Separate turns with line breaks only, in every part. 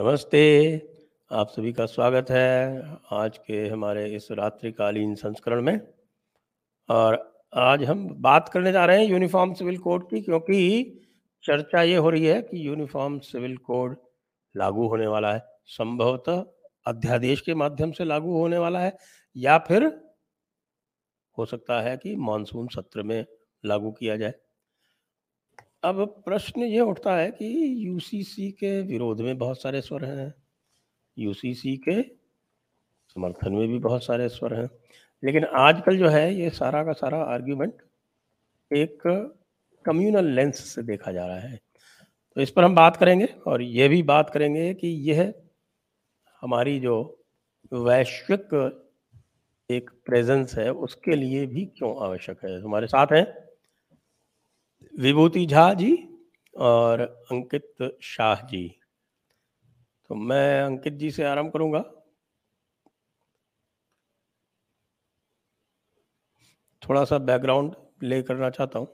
नमस्ते, आप सभी का स्वागत है आज के हमारे इस रात्रिकालीन संस्करण में। और आज हम बात करने जा रहे हैं यूनिफॉर्म सिविल कोड की क्योंकि चर्चा ये हो रही है कि यूनिफॉर्म सिविल कोड लागू होने वाला है। संभवतः अध्यादेश के माध्यम से लागू होने वाला है या फिर हो सकता है कि मानसून सत्र में लागू किया जाए। अब प्रश्न ये उठता है कि यूसीसी के विरोध में बहुत सारे स्वर हैं। यूसीसी के समर्थन में भी बहुत सारे स्वर हैं। लेकिन आजकल जो है, ये सारा का सारा आर्ग्यूमेंट एक कम्युनल लेंस से देखा जा रहा है। तो इस पर हम बात करेंगे और ये भी बात करेंगे कि यह हमारी जो वैश्विक एक प्रेजेंस है, उसके लिए भी क्यों आवश्यक है। हमारे साथ हैं विभूति झा जी और अंकित शाह जी। तो मैं अंकित जी से आरंभ करूँगा। थोड़ा सा बैकग्राउंड प्ले करना चाहता हूँ।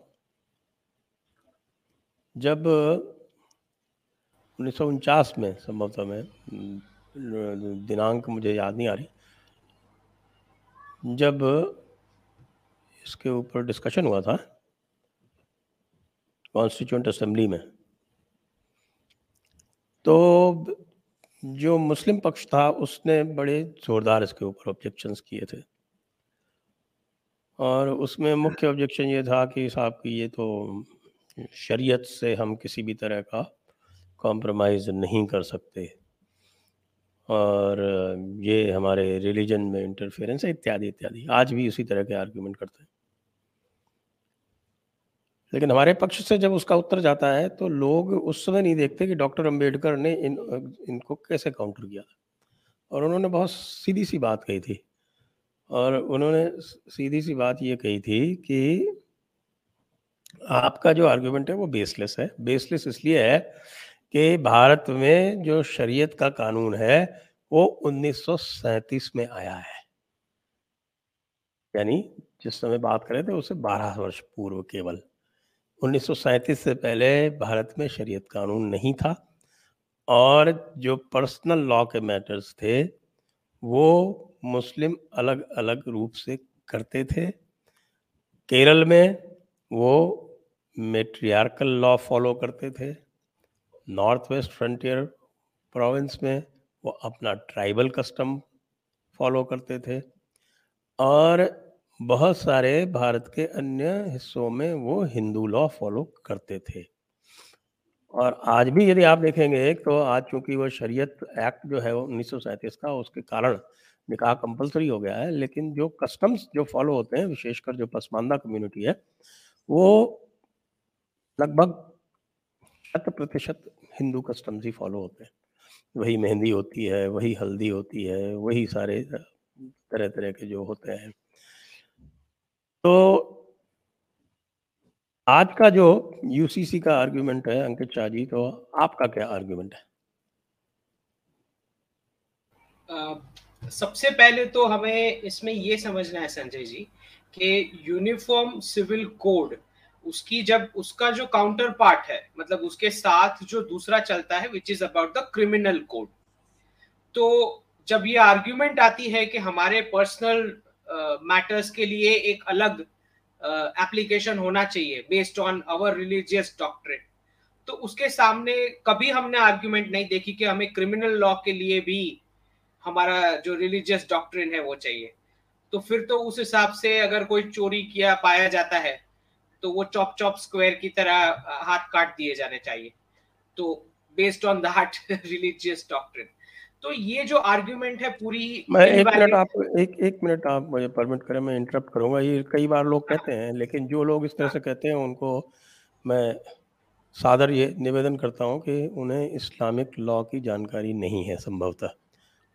जब उन्नीस सौ उनचास में संभवतः में दिनांक मुझे याद नहीं आ रही, जब इसके ऊपर डिस्कशन हुआ था कॉन्स्टिट्यूंट असेंबली में। तो जो मुस्लिम पक्ष था, उसने बड़े ज़ोरदार इसके ऊपर ऑब्जेक्शंस किए थे। और उसमें मुख्य ऑब्जेक्शन ये था कि साहब की ये तो शरीयत से हम किसी भी तरह का कॉम्प्रोमाइज़ नहीं कर सकते। और ये हमारे रिलीजन में इंटरफेरेंस है, इत्यादि इत्यादि। आज भी उसी तरह के आर्ग्यूमेंट करते हैं। लेकिन हमारे पक्ष से जब उसका उत्तर जाता है तो लोग उस समय नहीं देखते कि डॉक्टर अंबेडकर ने इन, इनको कैसे काउंटर किया। और उन्होंने बहुत सीधी सी बात कही थी। और उन्होंने सीधी सी बात ये कही थी कि आपका जो आर्ग्यूमेंट है वो बेसलेस है। बेसलेस इसलिए है कि भारत में जो शरीयत का कानून है, वो उन्नीस सौ सैंतीस में आया है। यानी जिस समय बात करें थे उससे 12 वर्ष पूर्व केवल। उन्नीस सौ सैंतीस से पहले भारत में शरीयत कानून नहीं था और जो पर्सनल लॉ के मैटर्स थे, वो मुस्लिम अलग अलग रूप से करते थे। केरल में वो मेट्रियार्कल लॉ फॉलो करते थे। नॉर्थ वेस्ट फ्रंटियर प्रोविंस में वो अपना ट्राइबल कस्टम फॉलो करते थे। और बहुत सारे भारत के अन्य हिस्सों में वो हिंदू लॉ फॉलो करते थे। और आज भी यदि आप देखेंगे तो आज चूँकि वो शरीयत एक्ट जो है उन्नीस सौ सैंतीस का, उसके कारण निकाह कंपलसरी हो गया है, लेकिन जो कस्टम्स जो फॉलो होते हैं, विशेषकर जो पसमानदा कम्युनिटी है, वो लगभग शत प्रतिशत हिंदू कस्टम्स ही फॉलो होते हैं। वही मेहंदी होती है, वही हल्दी होती है, वही सारे तरह तरह के जो होते हैं। तो आज का जो यूसीसी का आर्ग्यूमेंट है अंकित शाह जी तो आपका क्या आर्ग्यूमेंट है?
आ, सबसे पहले तो हमें इसमें ये समझना है संजय जी कि यूनिफॉर्म सिविल कोड उसकी जब उसका जो काउंटर पार्ट है मतलब उसके साथ जो दूसरा चलता है which is about the criminal code तो जब ये आर्ग्यूमेंट आती है कि हमारे पर्सनल मैटर्स के लिए एक अलग एप्लीकेशन होना चाहिए based on our religious doctrine तो उसके सामने कभी हमने आर्ग्यूमेंट नहीं देखी कि हमें क्रिमिनल लॉ के लिए भी हमारा जो रिलीजियस डॉक्ट्रिन है वो चाहिए। तो फिर तो उस हिसाब से अगर कोई चोरी किया, पाया जाता है तो वो चॉप चॉप स्क्वायर की तरह हाथ काट दिए जाने चाहिए। तो based on that religious doctrine तो ये जो आर्ग्यूमेंट है पूरी
मैं एक मिनट आप एक एक मिनट आप मुझे परमिट करें मैं इंटरप्ट करूँगा। ये कई बार लोग कहते हैं लेकिन जो लोग इस तरह से कहते हैं उनको मैं सादर ये निवेदन करता हूँ कि उन्हें इस्लामिक लॉ की जानकारी नहीं है संभवतः।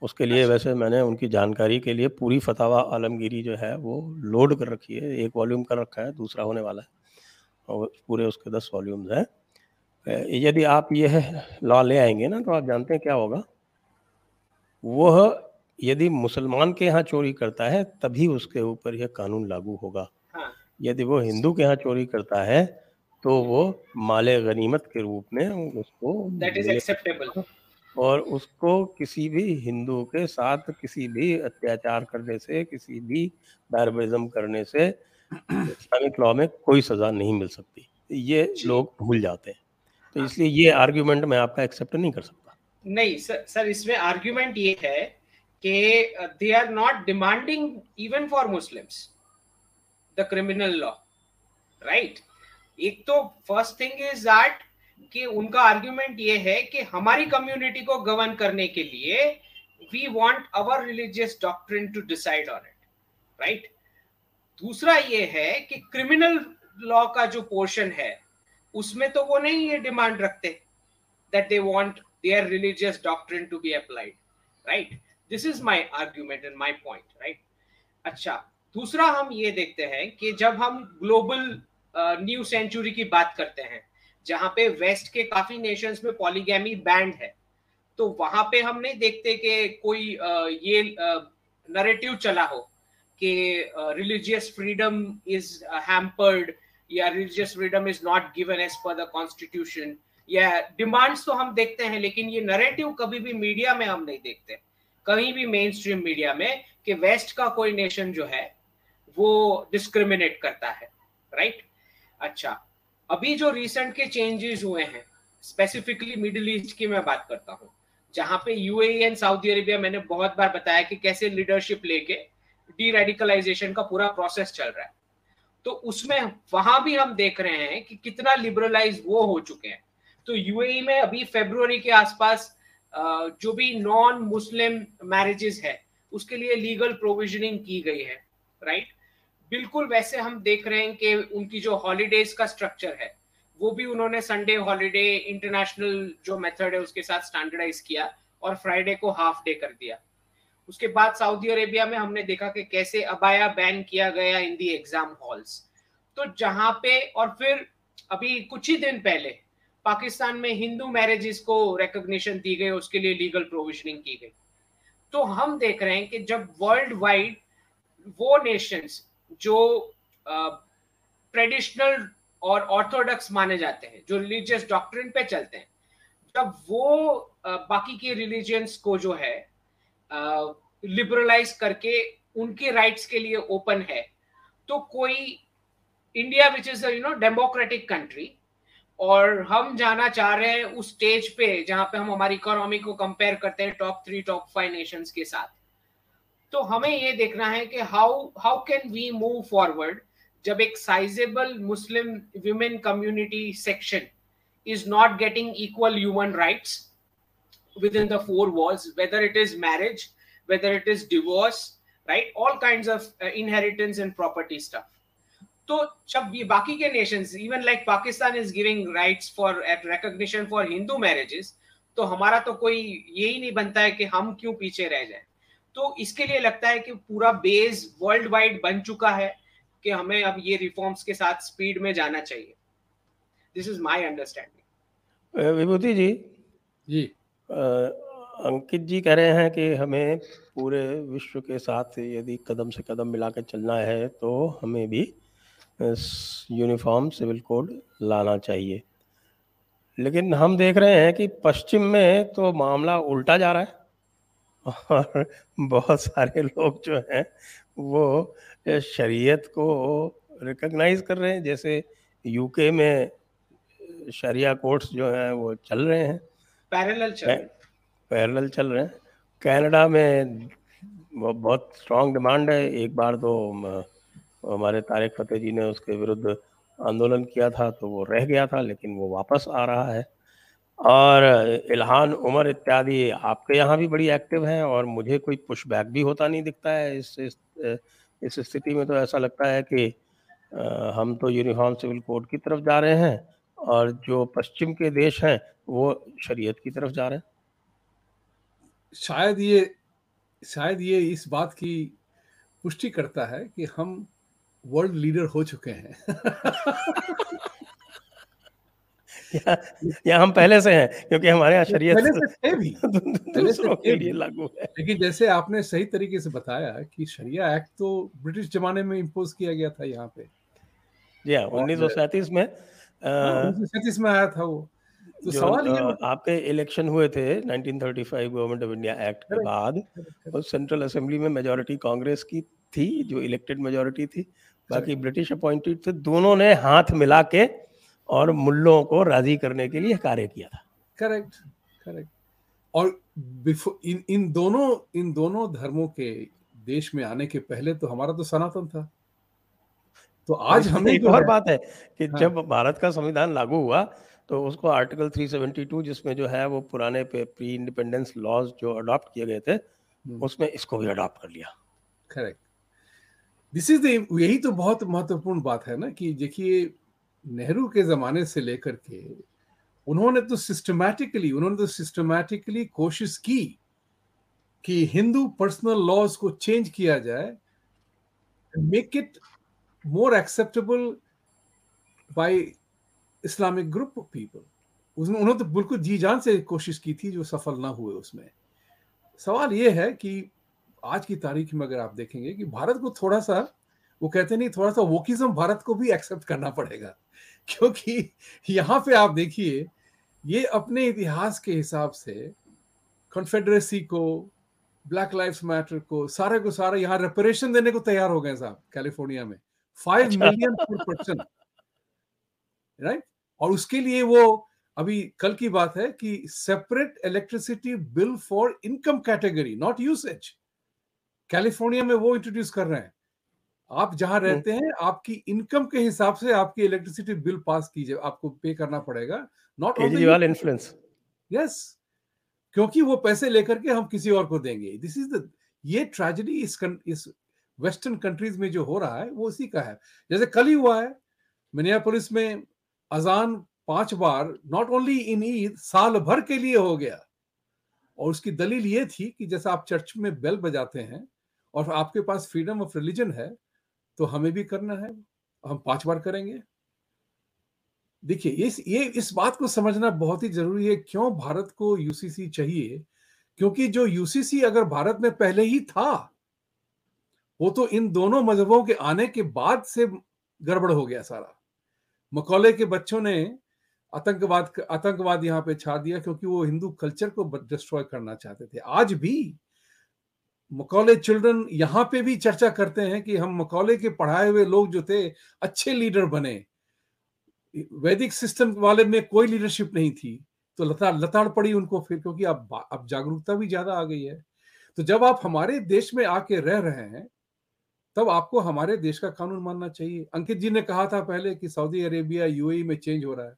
उसके लिए अच्छा। वैसे मैंने उनकी जानकारी के लिए पूरी फतावा आलमगिरी जो है वो लोड कर रखी है। एक वॉल्यूम कर रखा है दूसरा होने वाला है। और पूरे उसके दस वॉल्यूम्स हैं। यदि आप ये लॉ ले आएँगे ना तो आप जानते हैं क्या होगा? वह यदि मुसलमान के यहाँ चोरी करता है तभी उसके ऊपर यह कानून लागू होगा। हाँ। यदि वो हिंदू के यहाँ चोरी करता है तो वो माले गनीमत के रूप में उसको
दैट इज़ एक्सेप्टेबल
और उसको किसी भी हिंदू के साथ किसी भी अत्याचार करने से किसी भी बैरबिज्म करने से इस्लामिक लॉ में कोई सज़ा नहीं मिल सकती। ये लोग भूल जाते हैं। तो हाँ। इसलिए ये आर्ग्यूमेंट मैं आपका एक्सेप्ट नहीं कर सकता।
नहीं सर सर इसमें आर्ग्यूमेंट ये है कि they are not demanding even for Muslims the criminal law right एक तो फ़र्स्ट थिंग इज़ दैट कि उनका आर्ग्यूमेंट ये है कि हमारी कम्युनिटी को गवर्न करने के लिए we want our religious doctrine to decide on it right दूसरा ये है कि क्रिमिनल लॉ का जो पोर्शन है, उसमें तो वो नहीं ये डिमांड रखते that they want their religious doctrine to be applied right this is my argument and my point right अच्छा दूसरा हम ये देखते हैं कि जब हम ग्लोबल न्यू सेंचुरी की बात करते हैं जहाँ पे वेस्ट के काफ़ी नेशंस में पॉलीगैमी बैंड है तो वहाँ पे हम नहीं देखते कि कोई uh, ये नरेटिव uh, चला हो कि रिलीजियस फ्रीडम इज़ हैम्पर्ड या religious freedom is not given as per the constitution या डिमांड्स तो हम देखते हैं, लेकिन ये नरेटिव कभी भी मीडिया में हम नहीं देखते। कहीं भी मेन स्ट्रीम मीडिया में कि वेस्ट का कोई नेशन जो है, वो डिस्क्रिमिनेट करता है राइट अच्छा अभी जो रिसेंट के चेंजेस हुए हैं स्पेसिफिकली मिडिल ईस्ट की मैं बात करता हूँ, जहाँ पे यूएई एंड सऊदी अरेबिया मैंने बहुत बार बताया कि कैसे लीडरशिप लेके डी रेडिकलाइजेशन का पूरा प्रोसेस चल रहा है। तो उसमें वहाँ भी हम देख रहे हैं कि कितना लिबरलाइज वो हो चुके हैं। तो यूएई में अभी फेब्रुवरी के आसपास जो भी नॉन मुस्लिम मैरिजेस है, उसके लिए लीगल प्रोविजनिंग की गई है राइट बिल्कुल वैसे हम देख रहे हैं कि उनकी जो हॉलीडेज का स्ट्रक्चर है, वो भी उन्होंने संडे हॉलीडे इंटरनेशनल जो मेथड है, उसके साथ स्टैंडर्डाइज किया और फ्राइडे को हाफ़ डे कर दिया। उसके बाद सऊदी अरेबिया में हमने देखा कि कैसे अबाया बैन किया गया इन दी एग्ज़ाम हॉल्स तो जहाँ पे और फिर अभी कुछ ही दिन पहले पाकिस्तान में हिंदू मैरिजेस को रिकॉग्निशन दी गई उसके लिए लीगल प्रोविजनिंग की गई। तो हम देख रहे हैं कि जब वर्ल्ड वाइड वो नेशंस जो ट्रेडिशनल और ऑर्थोडॉक्स माने जाते हैं जो रिलीजियस डॉक्ट्रिन पे चलते हैं जब वो uh, बाकी के रिलीजियंस को जो है लिबरलाइज करके उनके राइट्स के लिए ओपन है तो कोई India which is you know democratic country और हम जाना चाह रहे हैं उस स्टेज पे जहाँ पे हम हमारी इकोनॉमी को कंपेयर करते हैं top three top five nations के साथ तो हमें ये देखना है कि how how can we move forward जब एक sizeable Muslim women community section is not getting equal human rights within the four walls whether it is marriage whether it is divorce right all kind of inheritance and property stuff. तो जब ये बाकी के nations even like Pakistan is giving rights for recognition for Hindu marriages तो हमारा तो कोई यही नहीं बनता है कि हम क्यों पीछे रह जाएँ। तो इसके लिए लगता है कि पूरा बेस वर्ल्ड वाइड बन चुका है कि हमें अब ये रिफॉर्म्स के साथ स्पीड में जाना चाहिए। This is my understanding
Vibhuti ji? जी। आ, अंकित जी कह रहे हैं कि हमें पूरे विश्व के साथ यदि कदम से कदम मिलाकर चलना है तो हमें भी यूनिफॉर्म सिविल कोड लाना चाहिए। लेकिन हम देख रहे हैं कि पश्चिम में तो मामला उल्टा जा रहा है। और बहुत सारे लोग जो हैं वो शरीयत को रिकग्नाइज कर रहे हैं। जैसे यूके में शरिया कोर्ट्स जो हैं वो चल रहे हैं।
पैरेलल चल
पैरेलल चल रहे हैं। कनाडा में बहुत स्ट्रांग डिमांड है। एक बार तो हमारे तारिक फतेह जी ने उसके विरुद्ध आंदोलन किया था तो वो रह गया था लेकिन वो वापस आ रहा है। और इल्हान उमर इत्यादि आपके यहाँ भी बड़ी एक्टिव हैं और मुझे कोई पुशबैक भी होता नहीं दिखता है। इस इस, स्थिति में तो ऐसा लगता है कि हम तो यूनिफॉर्म सिविल कोड की तरफ़ जा रहे हैं और जो पश्चिम के देश हैं वो शरीयत की तरफ़ जा रहे हैं।
शायद ये शायद ये इस बात की पुष्टि करता है कि हम वर्ल्ड लीडर हो चुके हैं।
या, या हम पहले से हैं क्योंकि हमारे यहाँ शरीयत
पहले से थे भी। से के लिए लागू है। लेकिन जैसे आपने सही तरीके से बताया कि शरिया एक्ट तो ब्रिटिश जमाने में इम्पोज किया गया था यहाँ पे।
जी हाँ उन्नीस में
हाँ, उन्नीस सैतीस में आया था वो।
तो सवाल ये आपके इलेक्शन हुए थे 1935 गवर्नमेंट ऑफ़ इंडिया एक्ट के बाद और सेंट्रल असेंबली में मेजोरिटी कांग्रेस की थी जो इलेक्टेड मेजोरिटी थी। बाकी ब्रिटिश अपॉइंटेड थे दोनों ने हाथ मिला के और मुल्लों को राज़ी करने के लिए कार्य किया था।
Correct correct. और बिफोर इन इन दोनों इन दोनों धर्मों के देश में आने के पहले तो हमारा तो सनातन था।
तो आज हमें एक और बात है कि हाँ। जब भारत का संविधान लागू हुआ तो उसको आर्टिकल 372 जिसमें जो है वो पुराने पे प्री इंडिपेंडेंस लॉज जो अडॉप्ट किए गए थे हम्म। उसमें इसको भी अडॉप्ट कर लिया।
करेक्ट। दिस इज़ द यही तो बहुत महत्वपूर्ण बात है ना कि देखिए, नेहरू के जमाने से लेकर के उन्होंने तो सिस्टमैटिकली उन्होंने तो सिस्टमैटिकली कोशिश की कि हिंदू पर्सनल लॉज को चेंज किया जाए make it more acceptable by Islamic group of people उसने, उन्होंने तो बिल्कुल जी जान से कोशिश की थी जो सफल ना हुए उसमें। सवाल ये है कि आज की तारीख में अगर आप देखेंगे कि भारत को थोड़ा सा वो कहते नहीं थोड़ा सा वोकिज्म भारत को भी एक्सेप्ट करना पड़ेगा। क्योंकि यहाँ पे आप देखिए ये अपने इतिहास के हिसाब से कॉन्फेडरेसी को ब्लैक लाइफ्स मैटर को सारे को सारा यहाँ रेपरेशन देने को तैयार हो गए साहब कैलिफ़ोर्निया में। Five million per person right और उसके लिए वो अभी कल की बात है कि separate electricity bill for income category not usage California में वो इंट्रोड्यूस कर रहे हैं। आप जहाँ हम्म। रहते हैं आपकी इनकम के हिसाब से आपकी इलेक्ट्रिसिटी बिल पास कीजिए आपको पे करना पड़ेगा।
नॉट केजरीवाल इन्फ्लुएंस
यस क्योंकि वो पैसे लेकर के हम किसी और को देंगे। दिस इज़ द ये ट्रेजेडी इस इस वेस्टर्न कंट्रीज़ में जो हो रहा है वो उसी का है। जैसे कल ही हुआ है मिनियापोलिस में अजान पाँच बार नॉट ओनली इन ईद साल भर के लिए हो गया और उसकी दलील ये थी कि जैसे आप चर्च में बेल बजाते हैं और आपके पास फ्रीडम ऑफ़ रिलीजन है तो हमें भी करना है। हम पाँच बार करेंगे। देखिए इस, ये इस बात को समझना बहुत ही ज़रूरी है, क्यों भारत को यूसीसी चाहिए? क्योंकि जो यूसीसी अगर भारत में पहले ही था, वो तो इन दोनों मजहबों के आने के बाद से गड़बड़ हो गया सारा। मकौले के बच्चों ने आतंकवाद आतंकवाद यहाँ पे छा दिया, क्योंकि वो हिंदू कल्चर को डिस्ट्रॉय करना चाहते थे। आज भी मकौले चिल्ड्रन यहाँ पे भी चर्चा करते हैं कि हम मकौले के पढ़ाए हुए लोग जो थे, अच्छे लीडर बने। वैदिक सिस्टम वाले में कोई लीडरशिप नहीं थी। तो लताड़ लताड़ पड़ी उनको फिर, क्योंकि अब अब जागरूकता भी ज़्यादा आ गई है। तो जब आप हमारे देश में आके रह रहे हैं, तब आपको हमारे देश का कानून मानना चाहिए। अंकित जी ने कहा था पहले कि सऊदी अरेबिया, यूएई में चेंज हो रहा है।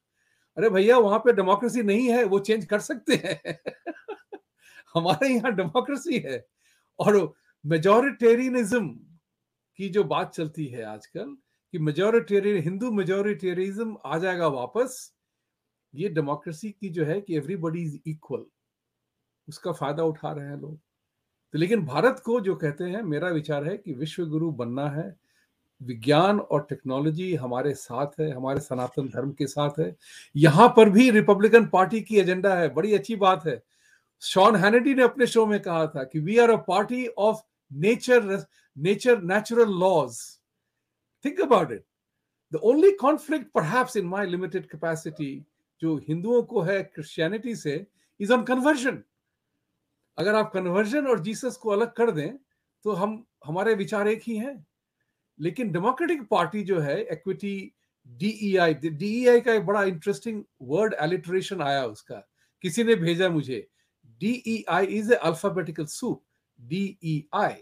अरे भैया, वहाँ पे डेमोक्रेसी नहीं है, वो चेंज कर सकते हैं। हमारे यहाँ डेमोक्रेसी है। और मेजोरिटेरियनिज्म की जो बात चलती है आजकल, कि मेजोरिटेरियन हिंदू मेजोरिटेरिज्म आ जाएगा वापस, ये डेमोक्रेसी की जो है कि एवरीबडी इज़ इक्वल उसका फ़ायदा उठा रहे हैं लोग। तो लेकिन भारत को जो कहते हैं, मेरा विचार है कि विश्व गुरु बनना है, विज्ञान और टेक्नोलॉजी हमारे साथ है, हमारे सनातन धर्म के साथ है। यहाँ पर भी रिपब्लिकन पार्टी की एजेंडा है, बड़ी अच्छी बात है। शॉन हैनेडी ने अपने शो में कहा था कि we are a party of nature nature natural laws think about it the only conflict perhaps in my limited capacity जो हिंदुओं को है क्रिश्चियनिटी से इज़ ऑन कन्वर्जन अगर आप कन्वर्जन और जीसस को अलग कर दें तो हम, हमारे विचार एक ही हैं. लेकिन डेमोक्रेटिक पार्टी जो है इक्विटी डीईआई डीईआई का एक बड़ा इंटरेस्टिंग वर्ड एलिट्रेशन आया उसका. किसी ने भेजा मुझे DEI is a alphabetical soup DEI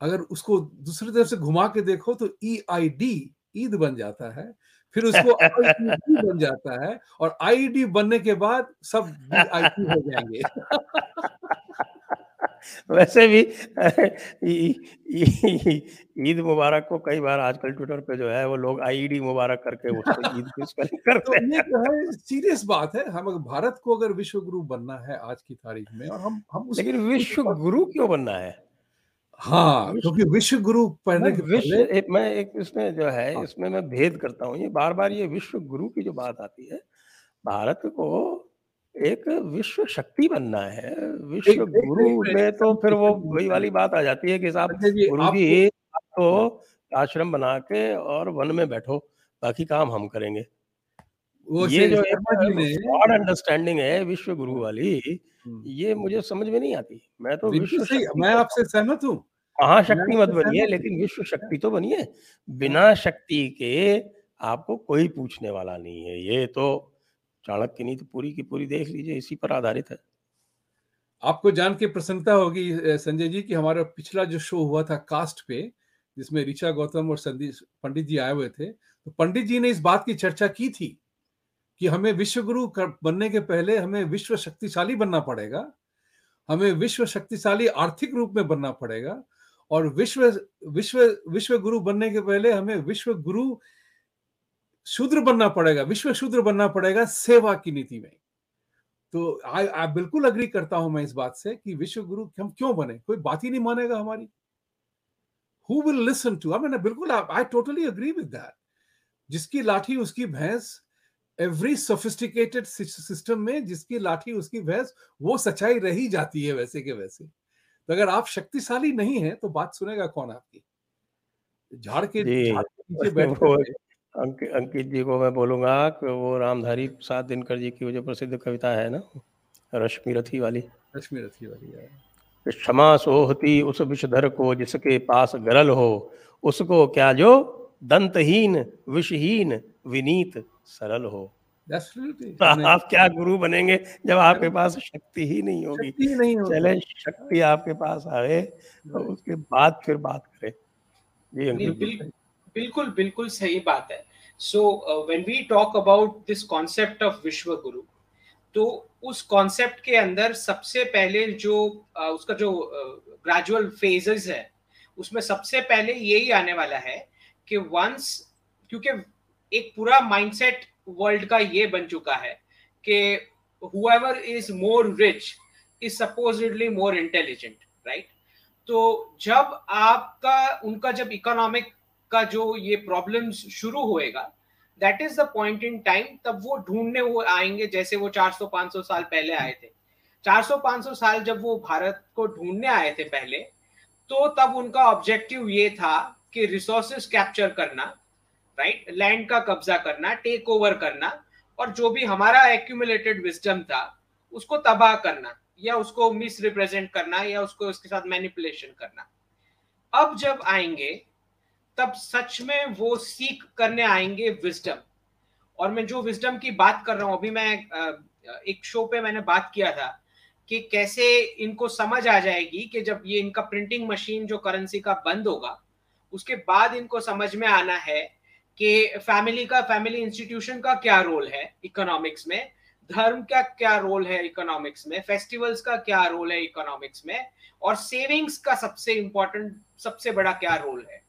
अगर उसको दूसरी तरफ़ से घुमा के देखो तो ई आई डी ईद बन जाता है। फिर उसको बन जाता है और आईडी बनने के बाद सब हो जाएँगे।
वैसे भी ईद मुबारक को कई बार आजकल ट्विटर पे जो है वो लोग आईडी मुबारक करके उसको ईद की स्पेलिंग करते
तो है सीरियस बात है हम भारत को अगर विश्व गुरु बनना है आज की तारीख में और हम हम उस
लेकिन विश्व गुरु क्यों बनना है
हाँ क्योंकि विश्व गुरु पढ़ने के
विश्व मैं एक इसमें जो है हाँ। इसमें मैं भेद करता हूँ ये बार बार ये विश्व गुरु की जो बात आती है भारत को एक विश्व शक्ति बनना है। विश्व एक गुरु में तो फिर वो वही वाली बात आ जाती है कि साहब गुरु जी तो आश्रम बना के और वन में बैठो बाकी काम हम करेंगे। वो ये जो ब्रॉड अंडरस्टैंडिंग है विश्व गुरु वाली हम्म। ये मुझे समझ में नहीं आती। मैं तो विश्व
सही मैं आपसे सहमत हूँ।
महाशक्ति मत बनिए लेकिन विश्व शक्ति तो बनिए। बिना शक्ति के आपको कोई पूछने वाला नहीं है ये तो चाणक्य नीति पूरी की पूरी देख लीजिए, इसी पर आधारित है।
आपको जान के प्रसन्नता होगी संजय जी, कि हमारा पिछला जो शो हुआ था कास्ट पे, जिसमें ऋचा गौतम और संदीप, पंडित जी आए हुए थे तो पंडित जी ने इस बात की चर्चा की थी कि हमें विश्व गुरु बनने के पहले हमें विश्व शक्तिशाली बनना पड़ेगा, हमें विश्व शक्तिशाली आर्थिक रूप में बनना पड़ेगा, और विश्व विश्व विश्व गुरु बनने के पहले हमें विश्व गुरु शूद्र बनना पड़ेगा विश्व शूद्र बनना पड़ेगा सेवा की नीति में। तो आई आई बिल्कुल अग्री करता हूँ मैं इस बात से कि विश्व गुरु हम क्यों बने? कोई बात ही नहीं मानेगा हमारी। Who will listen to I mean बिल्कुल I totally agree with that जिसकी लाठी उसकी भैंस एवरी सोफिस्टिकेटेड सिस्टम में जिसकी लाठी उसकी भैंस वो सच्चाई रही जाती है वैसे के वैसे। तो अगर आप शक्तिशाली नहीं है तो बात सुनेगा कौन आपकी? झाड़ के नीचे
बैठ अंकित जी को मैं बोलूँगा कि वो रामधारी प्रसाद दिनकर जी की वो जो प्रसिद्ध कविता है ना रश्मि रथी वाली।
रश्मि रथी वाली है।
क्षमा सोहती उस विषधर को जिसके पास गरल हो उसको क्या जो दंतहीन विषहीन विनीत सरल हो। तो आप क्या गुरु बनेंगे जब आपके पास शक्ति ही नहीं होगी? नहीं चले शक्ति आपके पास आए तो उसके बाद फिर बात करें।
जी। बिल्कुल। बिल्कुल बिल्कुल सही बात है। So when we talk about this concept of Vishwa Guru तो उस कॉन्सेप्ट के अंदर सबसे पहले जो uh, उसका जो ग्रेजुअल uh, फेजेस है उसमें सबसे पहले यही आने वाला है कि वंस क्योंकि एक पूरा माइंडसेट वर्ल्ड का ये बन चुका है कि whoever is more rich is supposedly more intelligent right तो जब आपका उनका जब इकोनॉमिक का जो ये प्रॉब्लम शुरू होएगा that is the point in time तब वो ढूँढने वो आएँगे जैसे वो 400-500 साल पहले आए थे 400-500 साल जब वो भारत को ढूँढने आए थे पहले तो तब उनका ऑब्जेक्टिव ये था कि रिसोर्सेस कैप्चर करना राइट right? लैंड का कब्जा करना टेक ओवर करना, और जो भी हमारा एक्यूमुलेटेड विजडम था, उसको तबाह करना, या उसको मिसरिप्रेजेंट करना, या उसको उसके साथ मैनिपुलेशन करना अब जब आएँगे तब सच में वो सीख करने आएँगे विजडम और मैं जो विजडम की बात कर रहा हूँ, अभी मैं एक शो पे मैंने बात किया था कि कैसे इनको समझ आ जाएगी कि जब ये इनका प्रिंटिंग मशीन जो करेंसी का बंद होगा, उसके बाद इनको समझ में आना है कि फैमिली का फैमिली इंस्टीट्यूशन का क्या रोल है इकोनॉमिक्स में, धर्म का क्या रोल है इकोनॉमिक्स में फेस्टिवल्स का क्या रोल है इकोनॉमिक्स में, और सेविंग्स का सबसे इंपॉर्टेंट सबसे बड़ा क्या रोल है।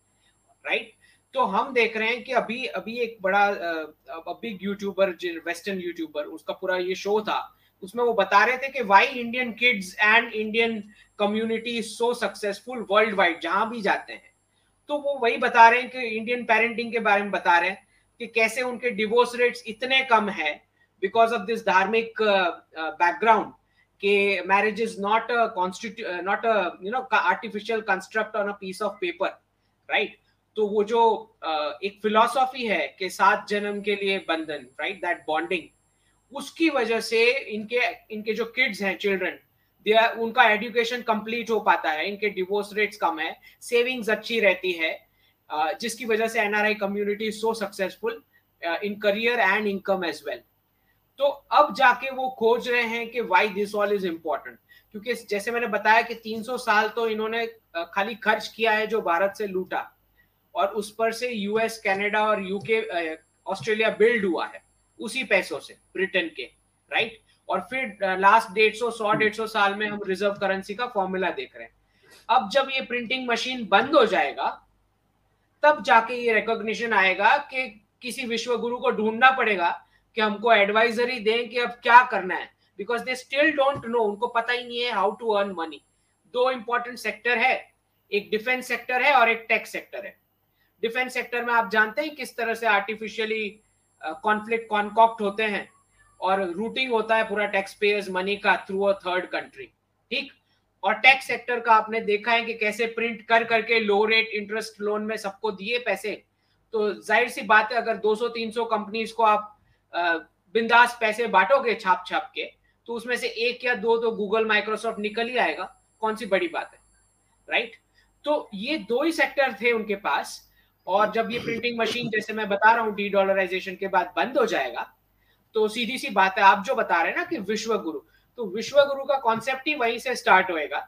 राइट तो हम देख रहे हैं कि अभी अभी एक बड़ा बिग यूट्यूबर वेस्टर्न यूट्यूबर उसका पूरा ये शो था, उसमें वो बता रहे थे कि why Indian kids and Indian community so successful world wide जहाँ भी जाते हैं। तो वो वही बता रहे हैं कि इंडियन पेरेंटिंग के बारे में बता रहे हैं कि कैसे उनके डिवोर्स रेट्स इतने कम है बिकॉज़ ऑफ़ दिस धार्मिक बैकग्राउंड कि marriage is not constitu not you know artificial construct on a piece of paper right तो वो जो एक फिलोसॉफी है कि सात जन्म के लिए बंधन राइट दैट बॉन्डिंग उसकी वजह से इनके इनके जो किड्स हैं चिल्ड्रन उनका एजुकेशन कंप्लीट हो पाता है, इनके डिवोर्स रेट्स कम है सेविंग्स अच्छी रहती है जिसकी वजह से NRI community so successful in career and income as well तो अब जाके वो खोज रहे हैं कि why this all is important क्योंकि जैसे मैंने बताया कि 300 साल तो इन्होंने खाली खर्च किया है जो भारत से लूटा। और उस पर से यूएस कनाडा और यूके ऑस्ट्रेलिया बिल्ड हुआ है, उसी पैसों से ब्रिटेन के राइट और फिर लास्ट डेढ़ सौ सौ डेढ़ सौ साल में हम रिज़र्व करेंसी का फॉर्मूला देख रहे हैं। अब जब ये प्रिंटिंग मशीन बंद हो जाएगा, तब जाके ये रिकॉग्निशन आएगा कि किसी विश्व गुरु को ढूंढना पड़ेगा कि हमको एडवाइजरी दें कि अब क्या करना है। Because they still don't know उनको पता ही नहीं है हाउ टू अर्न मनी दो इंपॉर्टेंट सेक्टर है, एक डिफेंस सेक्टर है और एक टेक्स सेक्टर है। डिफेंस सेक्टर में आप जानते हैं किस तरह से आर्टिफिशियली कॉन्फ्लिक्ट कॉन्कॉक्ट होते हैं और रूटिंग होता है पूरा tax payers money money through a third country ठीक? और टैक्स सेक्टर का आपने देखा है कि कैसे प्रिंट कर करके लो रेट इंटरेस्ट लोन में सबको दिए पैसे। तो ज़ाहिर सी बात है, अगर 200-300 कंपनीज़ को आप बिंदास पैसे बांटोगे छाप छाप के तो उसमें से एक या दो तो गूगल माइक्रोसॉफ्ट निकल ही आएगा। कौन सी बड़ी बात है? राइट तो ये दो ही सेक्टर थे उनके पास। और जब ये प्रिंटिंग मशीन जैसे मैं बता रहा हूँ डी डॉलराइजेशन के बाद बंद हो जाएगा तो सीधी सी बात है, आप जो बता रहे हैं ना कि विश्व गुरु तो विश्व गुरु का कॉन्सेप्ट ही वहीं से स्टार्ट होएगा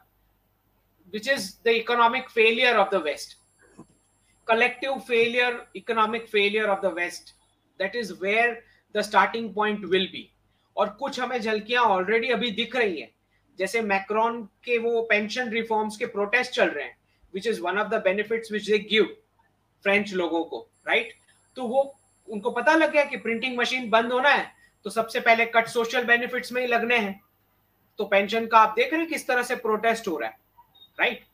which is the economic failure of the west collective failure, economic failure of the west, that is where the starting point will be. और कुछ हमें झलकियाँ ऑलरेडी अभी दिख रही हैं, जैसे मैक्रॉन के वो पेंशन रिफॉर्म्स के प्रोटेस्ट चल रहे हैं which is one of the benefits which they give French लोगों को राइट तो वो, उनको पता लग गया कि प्रिंटिंग मशीन बंद होना है तो सबसे पहले कट सोशल बेनिफिट्स में ही लगने हैं। तो पेंशन का आप देख रहे हैं किस तरह से प्रोटेस्ट हो रहा है राइट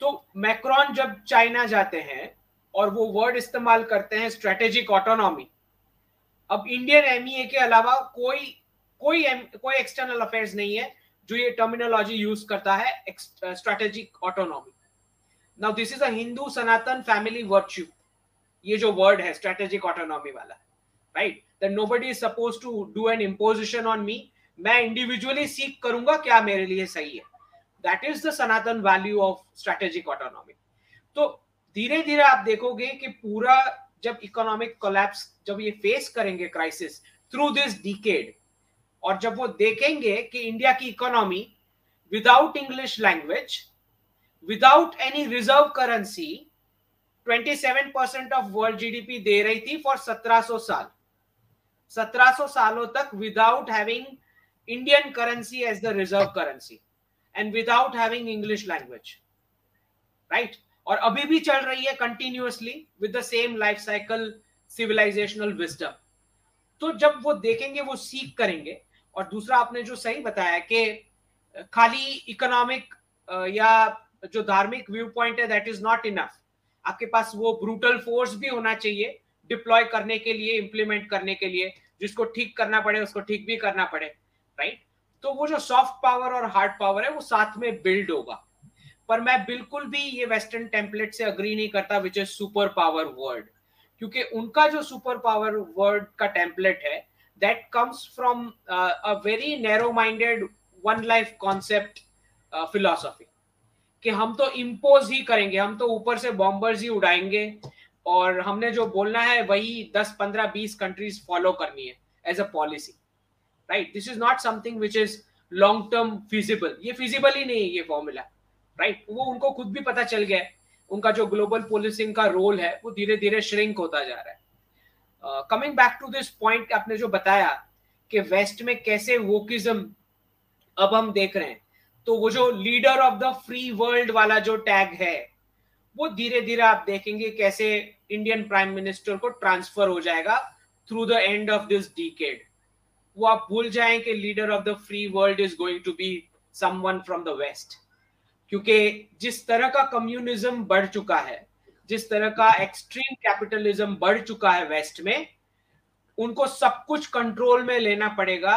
तो मैक्रॉन जब चाइना जाते हैं, और वो वर्ड इस्तेमाल करते हैं स्ट्रेटेजिक ऑटोनॉमी अब इंडियन एमईए के अलावा कोई कोई कोई एक्सटर्नल अफेयर्स नहीं है जो ये टर्मिनोलॉजी यूज़ करता है strategic autonomy now this is Hindu Sanatan family virtue ये जो वर्ड है स्ट्रेटेजिक ऑटोनॉमी वाला right that nobody is suppose to do an imposition on me मैं इंडिविजुअली सीख करूँगा क्या मेरे लिए सही है? That is the Sanatan value of strategic autonomy तो धीरे धीरे आप देखोगे कि पूरा जब इकोनॉमिक कोलैप्स जब ये फेस करेंगे क्राइसिस थ्रू दिस डिकेड और जब वो देखेंगे कि इंडिया की economy without English language without any reserve currency 27 percent of world GDP दे रही थी फॉर 1700 साल। 1700 सालों तक without having Indian currency as the reserve currency and without having English language right और अभी भी चल रही है continuously with the same life cycle civilizational wisdom तो जब वो देखेंगे, वो सीख करेंगे। और दूसरा आपने जो सही बताया कि खाली इकोनॉमिक या जो धार्मिक व्यू पॉइंट है दैट इज़ नॉट इनफ आपके पास वो ब्रूटल फोर्स भी होना चाहिए डिप्लॉय करने के लिए इंप्लीमेंट करने के लिए, जिसको ठीक करना पड़े, उसको ठीक भी करना पड़े राइट तो वो जो सॉफ्ट पावर और हार्ड पावर है, वो साथ में बिल्ड होगा। पर मैं बिल्कुल भी ये वेस्टर्न टेम्पलेट से अग्री नहीं करता which is super power word क्योंकि उनका जो सुपर पावर वर्ड का टेम्पलेट है that comes from a very narrow minded one life concept philosophy कि हम तो इम्पोज ही करेंगे, हम तो ऊपर से बॉम्बर्स ही उड़ाएँगे और हमने जो बोलना है वही 10 15 20 कंट्रीज़ फॉलो करनी है as a policy right this is not something which is long term feasible ये फिजिबल ही नहीं है ये फॉर्मूला राइट right? वो उनको खुद भी पता चल गया उनका जो ग्लोबल पोलिसिंग का रोल है, वो धीरे धीरे श्रिंक होता जा रहा है। Coming back to this point आपने जो बताया कि वेस्ट में कैसे वोकिज्म अब हम देख रहे हैं तो वो जो leader of the free world वाला जो टैग है, वो धीरे धीरे आप देखेंगे कैसे इंडियन प्राइम मिनिस्टर को ट्रांसफ़र हो जाएगा through the end of this decade वो आप भूल जाएँ कि leader of the free world is going to be someone from the west क्योंकि जिस तरह का कम्युनिज्म बढ़ चुका है, जिस तरह का एक्सट्रीम कैपिटलिज्म बढ़ चुका है वेस्ट में, उनको सब कुछ कंट्रोल में लेना पड़ेगा,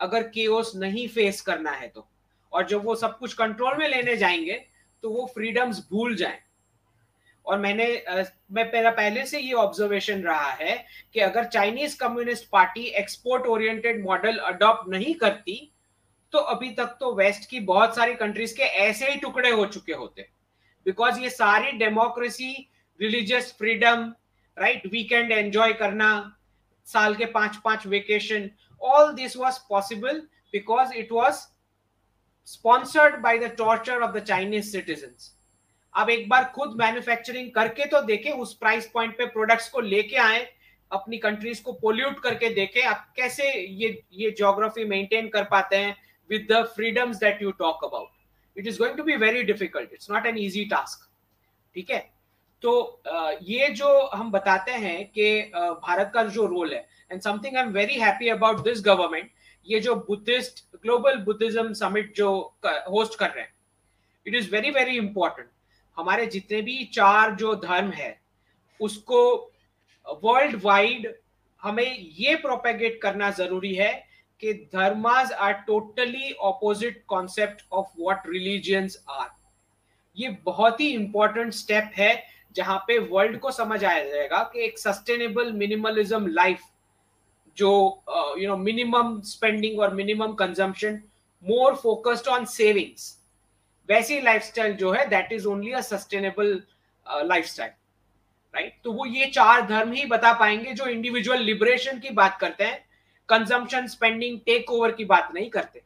अगर केओस नहीं फेस करना है तो। और जब वो सब कुछ कंट्रोल में लेने जाएँगे तो वो फ्रीडम्स भूल जाए। और मैंने मैं मेरा पहले से ये ऑब्जर्वेशन रहा है कि अगर Chinese communist party export oriented model adopt नहीं करती तो अभी तक तो वेस्ट की बहुत सारी कंट्रीज़ के ऐसे ही टुकड़े हो चुके होते। बिकॉज़ ये सारी democracy religious freedom right weekend enjoy करना, साल के पाँच पाँच vacation all this was possible because it was sponsored by the torture of the Chinese citizen अब एक बार खुद मैन्युफैक्चरिंग करके तो देखें, उस प्राइस पॉइंट पे प्रोडक्ट्स को लेके आए, अपनी कंट्रीज़ को पोल्यूट करके देखें, आप कैसे ये ये ज्योग्राफी मेंटेन कर पाते हैं with the freedoms that you talk about. It is going to be very difficult. It's not an easy task. ठीक है? तो ये जो हम बताते हैं कि भारत का जो रोल है and something I am very happy about this government ये जो बुद्धिस्ट ग्लोबल बुद्धिज्म समिट जो होस्ट कर रहे हैं it is very very important हमारे जितने भी चार जो धर्म है, उसको वर्ल्ड वाइड हमें ये प्रोपेगेट करना ज़रूरी है कि dharmas are totally opposite concept of what religions are ये बहुत ही इंपॉर्टेंट स्टेप है जहाँ पे वर्ल्ड को समझ आया जाएगा कि एक सस्टेनेबल मिनिमलिज्म लाइफ जो यू नो मिनिमम स्पेंडिंग और minimum consumption more focused on savings वैसी लाइफस्टाइल जो है that is only a sustainable lifestyle right तो वो ये चार धर्म ही बता पाएँगे जो इंडिविजुअल लिबरेशन की बात करते हैं कंजम्पशन स्पेंडिंग टेक ओवर की बात नहीं करते।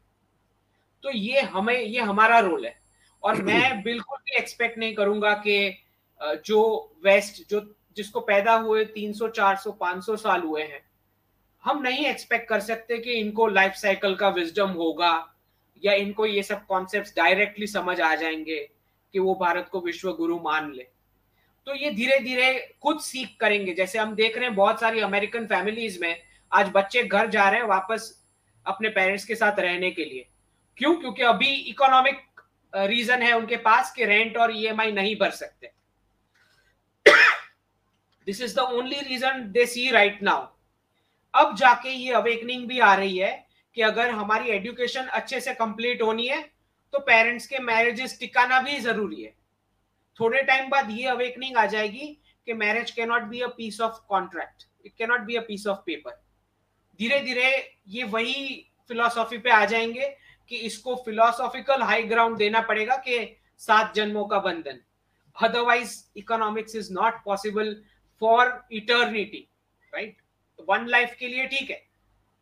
तो ये हमें ये हमारा रोल है। और मैं बिल्कुल भी एक्सपेक्ट नहीं करूँगा कि जो वेस्ट जो जिसको पैदा हुए 300 400 500 साल हुए हैं हम नहीं एक्सपेक्ट कर सकते कि इनको लाइफ साइकिल का विजडम होगा, या इनको ये सब कॉन्सेप्ट डायरेक्टली समझ आ जाएँगे कि वो भारत को विश्व गुरु मान ले। तो ये धीरे धीरे खुद सीख करेंगे। जैसे हम देख रहे हैं बहुत सारी अमेरिकन फैमिलीज़ में आज बच्चे घर जा रहे हैं वापस अपने पेरेंट्स के साथ रहने के लिए। क्यों? क्योंकि अभी इकोनॉमिक रीजन है उनके पास कि रेंट और ईएमआई e नहीं भर सकते। This is the only reason they see right now अब जाके ये अवेकनिंग भी आ रही है कि अगर हमारी एजुकेशन अच्छे से कंप्लीट होनी है तो पेरेंट्स के मैरिजेस टिकाना भी ज़रूरी है। थोड़े टाइम बाद ये अवेकनिंग आ जाएगी कि marriage can not be a piece of contract it can not be a piece of paper धीरे धीरे ये वही फिलोसॉफी पे आ जाएँगे कि इसको फिलोसॉफिकल हाई ग्राउंड देना पड़ेगा कि सात जन्मों का बंधन। Otherwise economics is not possible for eternity right one life के लिए ठीक है।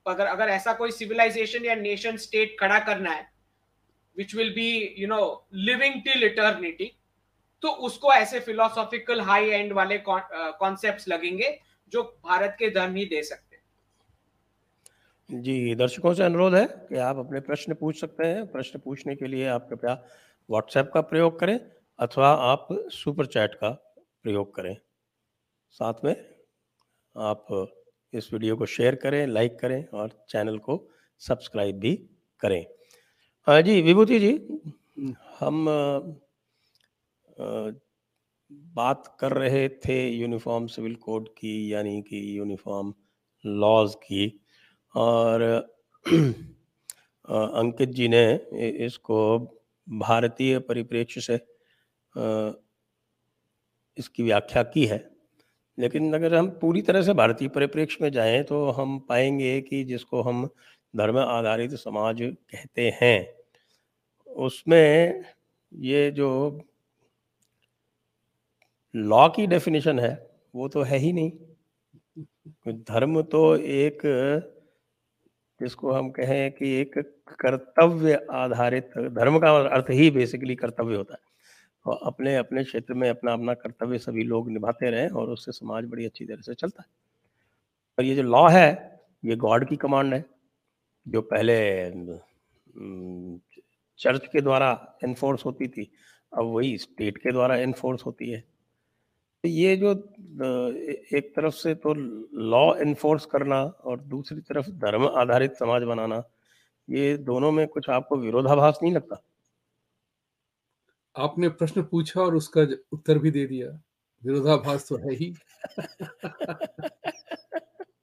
अगर अगर ऐसा कोई सिविलाइजेशन या नेशन स्टेट खड़ा करना है which will be you know living till eternity तो उसको ऐसे फिलोसॉफिकल हाई एंड वाले कॉन्सेप्ट्स लगेंगे जो भारत के धर्म ही दे सकते
जी, दर्शकों से अनुरोध है कि आप अपने प्रश्न पूछ सकते हैं। प्रश्न पूछने के लिए आप कृपया व्हाट्सएप का प्रयोग करें अथवा आप सुपर चैट का प्रयोग करें। साथ में आप इस वीडियो को शेयर करें, लाइक करें और चैनल को सब्सक्राइब भी करें। हाँ जी, विभूति जी, हम बात कर रहे थे यूनिफॉर्म सिविल कोड की, यानी कि यूनिफॉर्म लॉज की, और अंकित जी ने इसको भारतीय परिप्रेक्ष्य से इसकी व्याख्या की है। लेकिन अगर हम पूरी तरह से भारतीय परिप्रेक्ष्य में जाएँ तो हम पाएँगे कि जिसको हम धर्म आधारित समाज कहते हैं, उसमें ये जो लॉ की डेफिनेशन है, वो तो है ही नहीं। धर्म तो एक, जिसको हम कहें कि एक कर्तव्य आधारित, धर्म का अर्थ ही बेसिकली कर्तव्य होता है। और अपने अपने क्षेत्र में अपना अपना कर्तव्य सभी लोग निभाते रहें और उससे समाज बड़ी अच्छी तरह से चलता है। और ये जो लॉ है, ये गॉड की कमांड है, जो पहले चर्च के द्वारा इन्फोर्स होती थी, अब वही स्टेट के द्वारा इन्फोर्स होती है। तो ये जो एक तरफ़ से तो लॉ इन्फोर्स करना और दूसरी तरफ़ धर्म आधारित समाज बनाना, ये दोनों में कुछ आपको विरोधाभास नहीं लगता?
आपने प्रश्न पूछा और उसका उत्तर भी दे दिया। विरोधाभास तो है ही।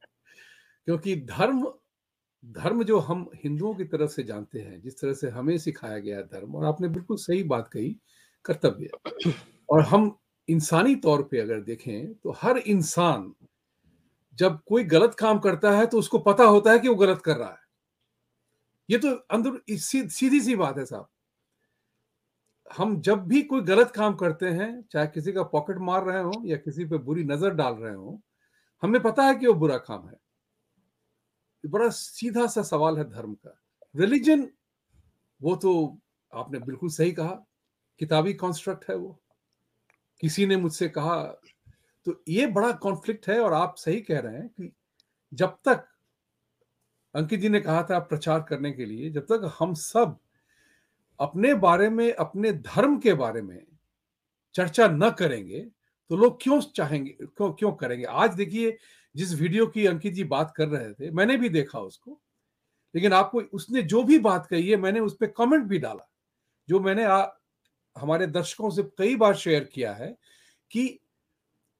क्योंकि धर्म धर्म जो हम हिंदुओं की तरफ़ से जानते हैं, जिस तरह से हमें सिखाया गया धर्म, और आपने बिल्कुल सही बात कही, कर्तव्य। और हम इंसानी तौर पे अगर देखें तो हर इंसान जब कोई गलत काम करता है तो उसको पता होता है कि वो गलत कर रहा है। ये तो अंदर सीधी सी बात है साहब। हम जब भी कोई गलत काम करते हैं, चाहे किसी का पॉकेट मार रहे हो या किसी पे बुरी नज़र डाल रहे हो, हमें पता है कि वो बुरा काम है। बड़ा सीधा सा सवाल है धर्म का। रिलीजन वो तो आपने बिल्कुल सही कहा, किताबी कॉन्स्ट्रक्ट है वो। किसी ने मुझसे कहा तो ये बड़ा कॉन्फ्लिक्ट है और आप सही कह रहे हैं कि जब तक अंकित जी ने कहा था प्रचार करने के लिए, जब तक हम सब अपने बारे में अपने धर्म के बारे में चर्चा न करेंगे तो लोग क्यों चाहेंगे क्यों क्यों करेंगे? आज देखिए जिस वीडियो की अंकित जी बात कर रहे थे मैंने भी देखा उसको लेकिन आपको उसने जो भी बात कही है मैंने उस पर कमेंट भी डाला जो मैंने आ, हमारे दर्शकों से कई बार शेयर किया है कि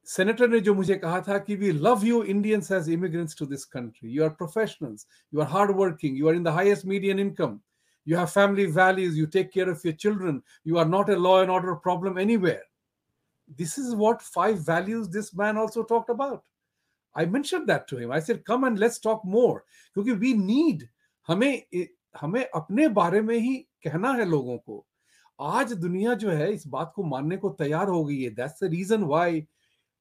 सेनेटर ने जो मुझे कहा था कि we love you Indians as immigrants to this country you are professionals you are hard working you are in the highest median income you have family values, you take care of your children, you are not a law and order problem anywhere. This is what five values this man also talked about. I mention that to him I said come and let's talk more क्योंकि we need हमें हमें अपने बारे में ही कहना है लोगों को। आज दुनिया जो है इस बात को मानने को तैयार हो गई है। दैट्स द रीजन व्हाई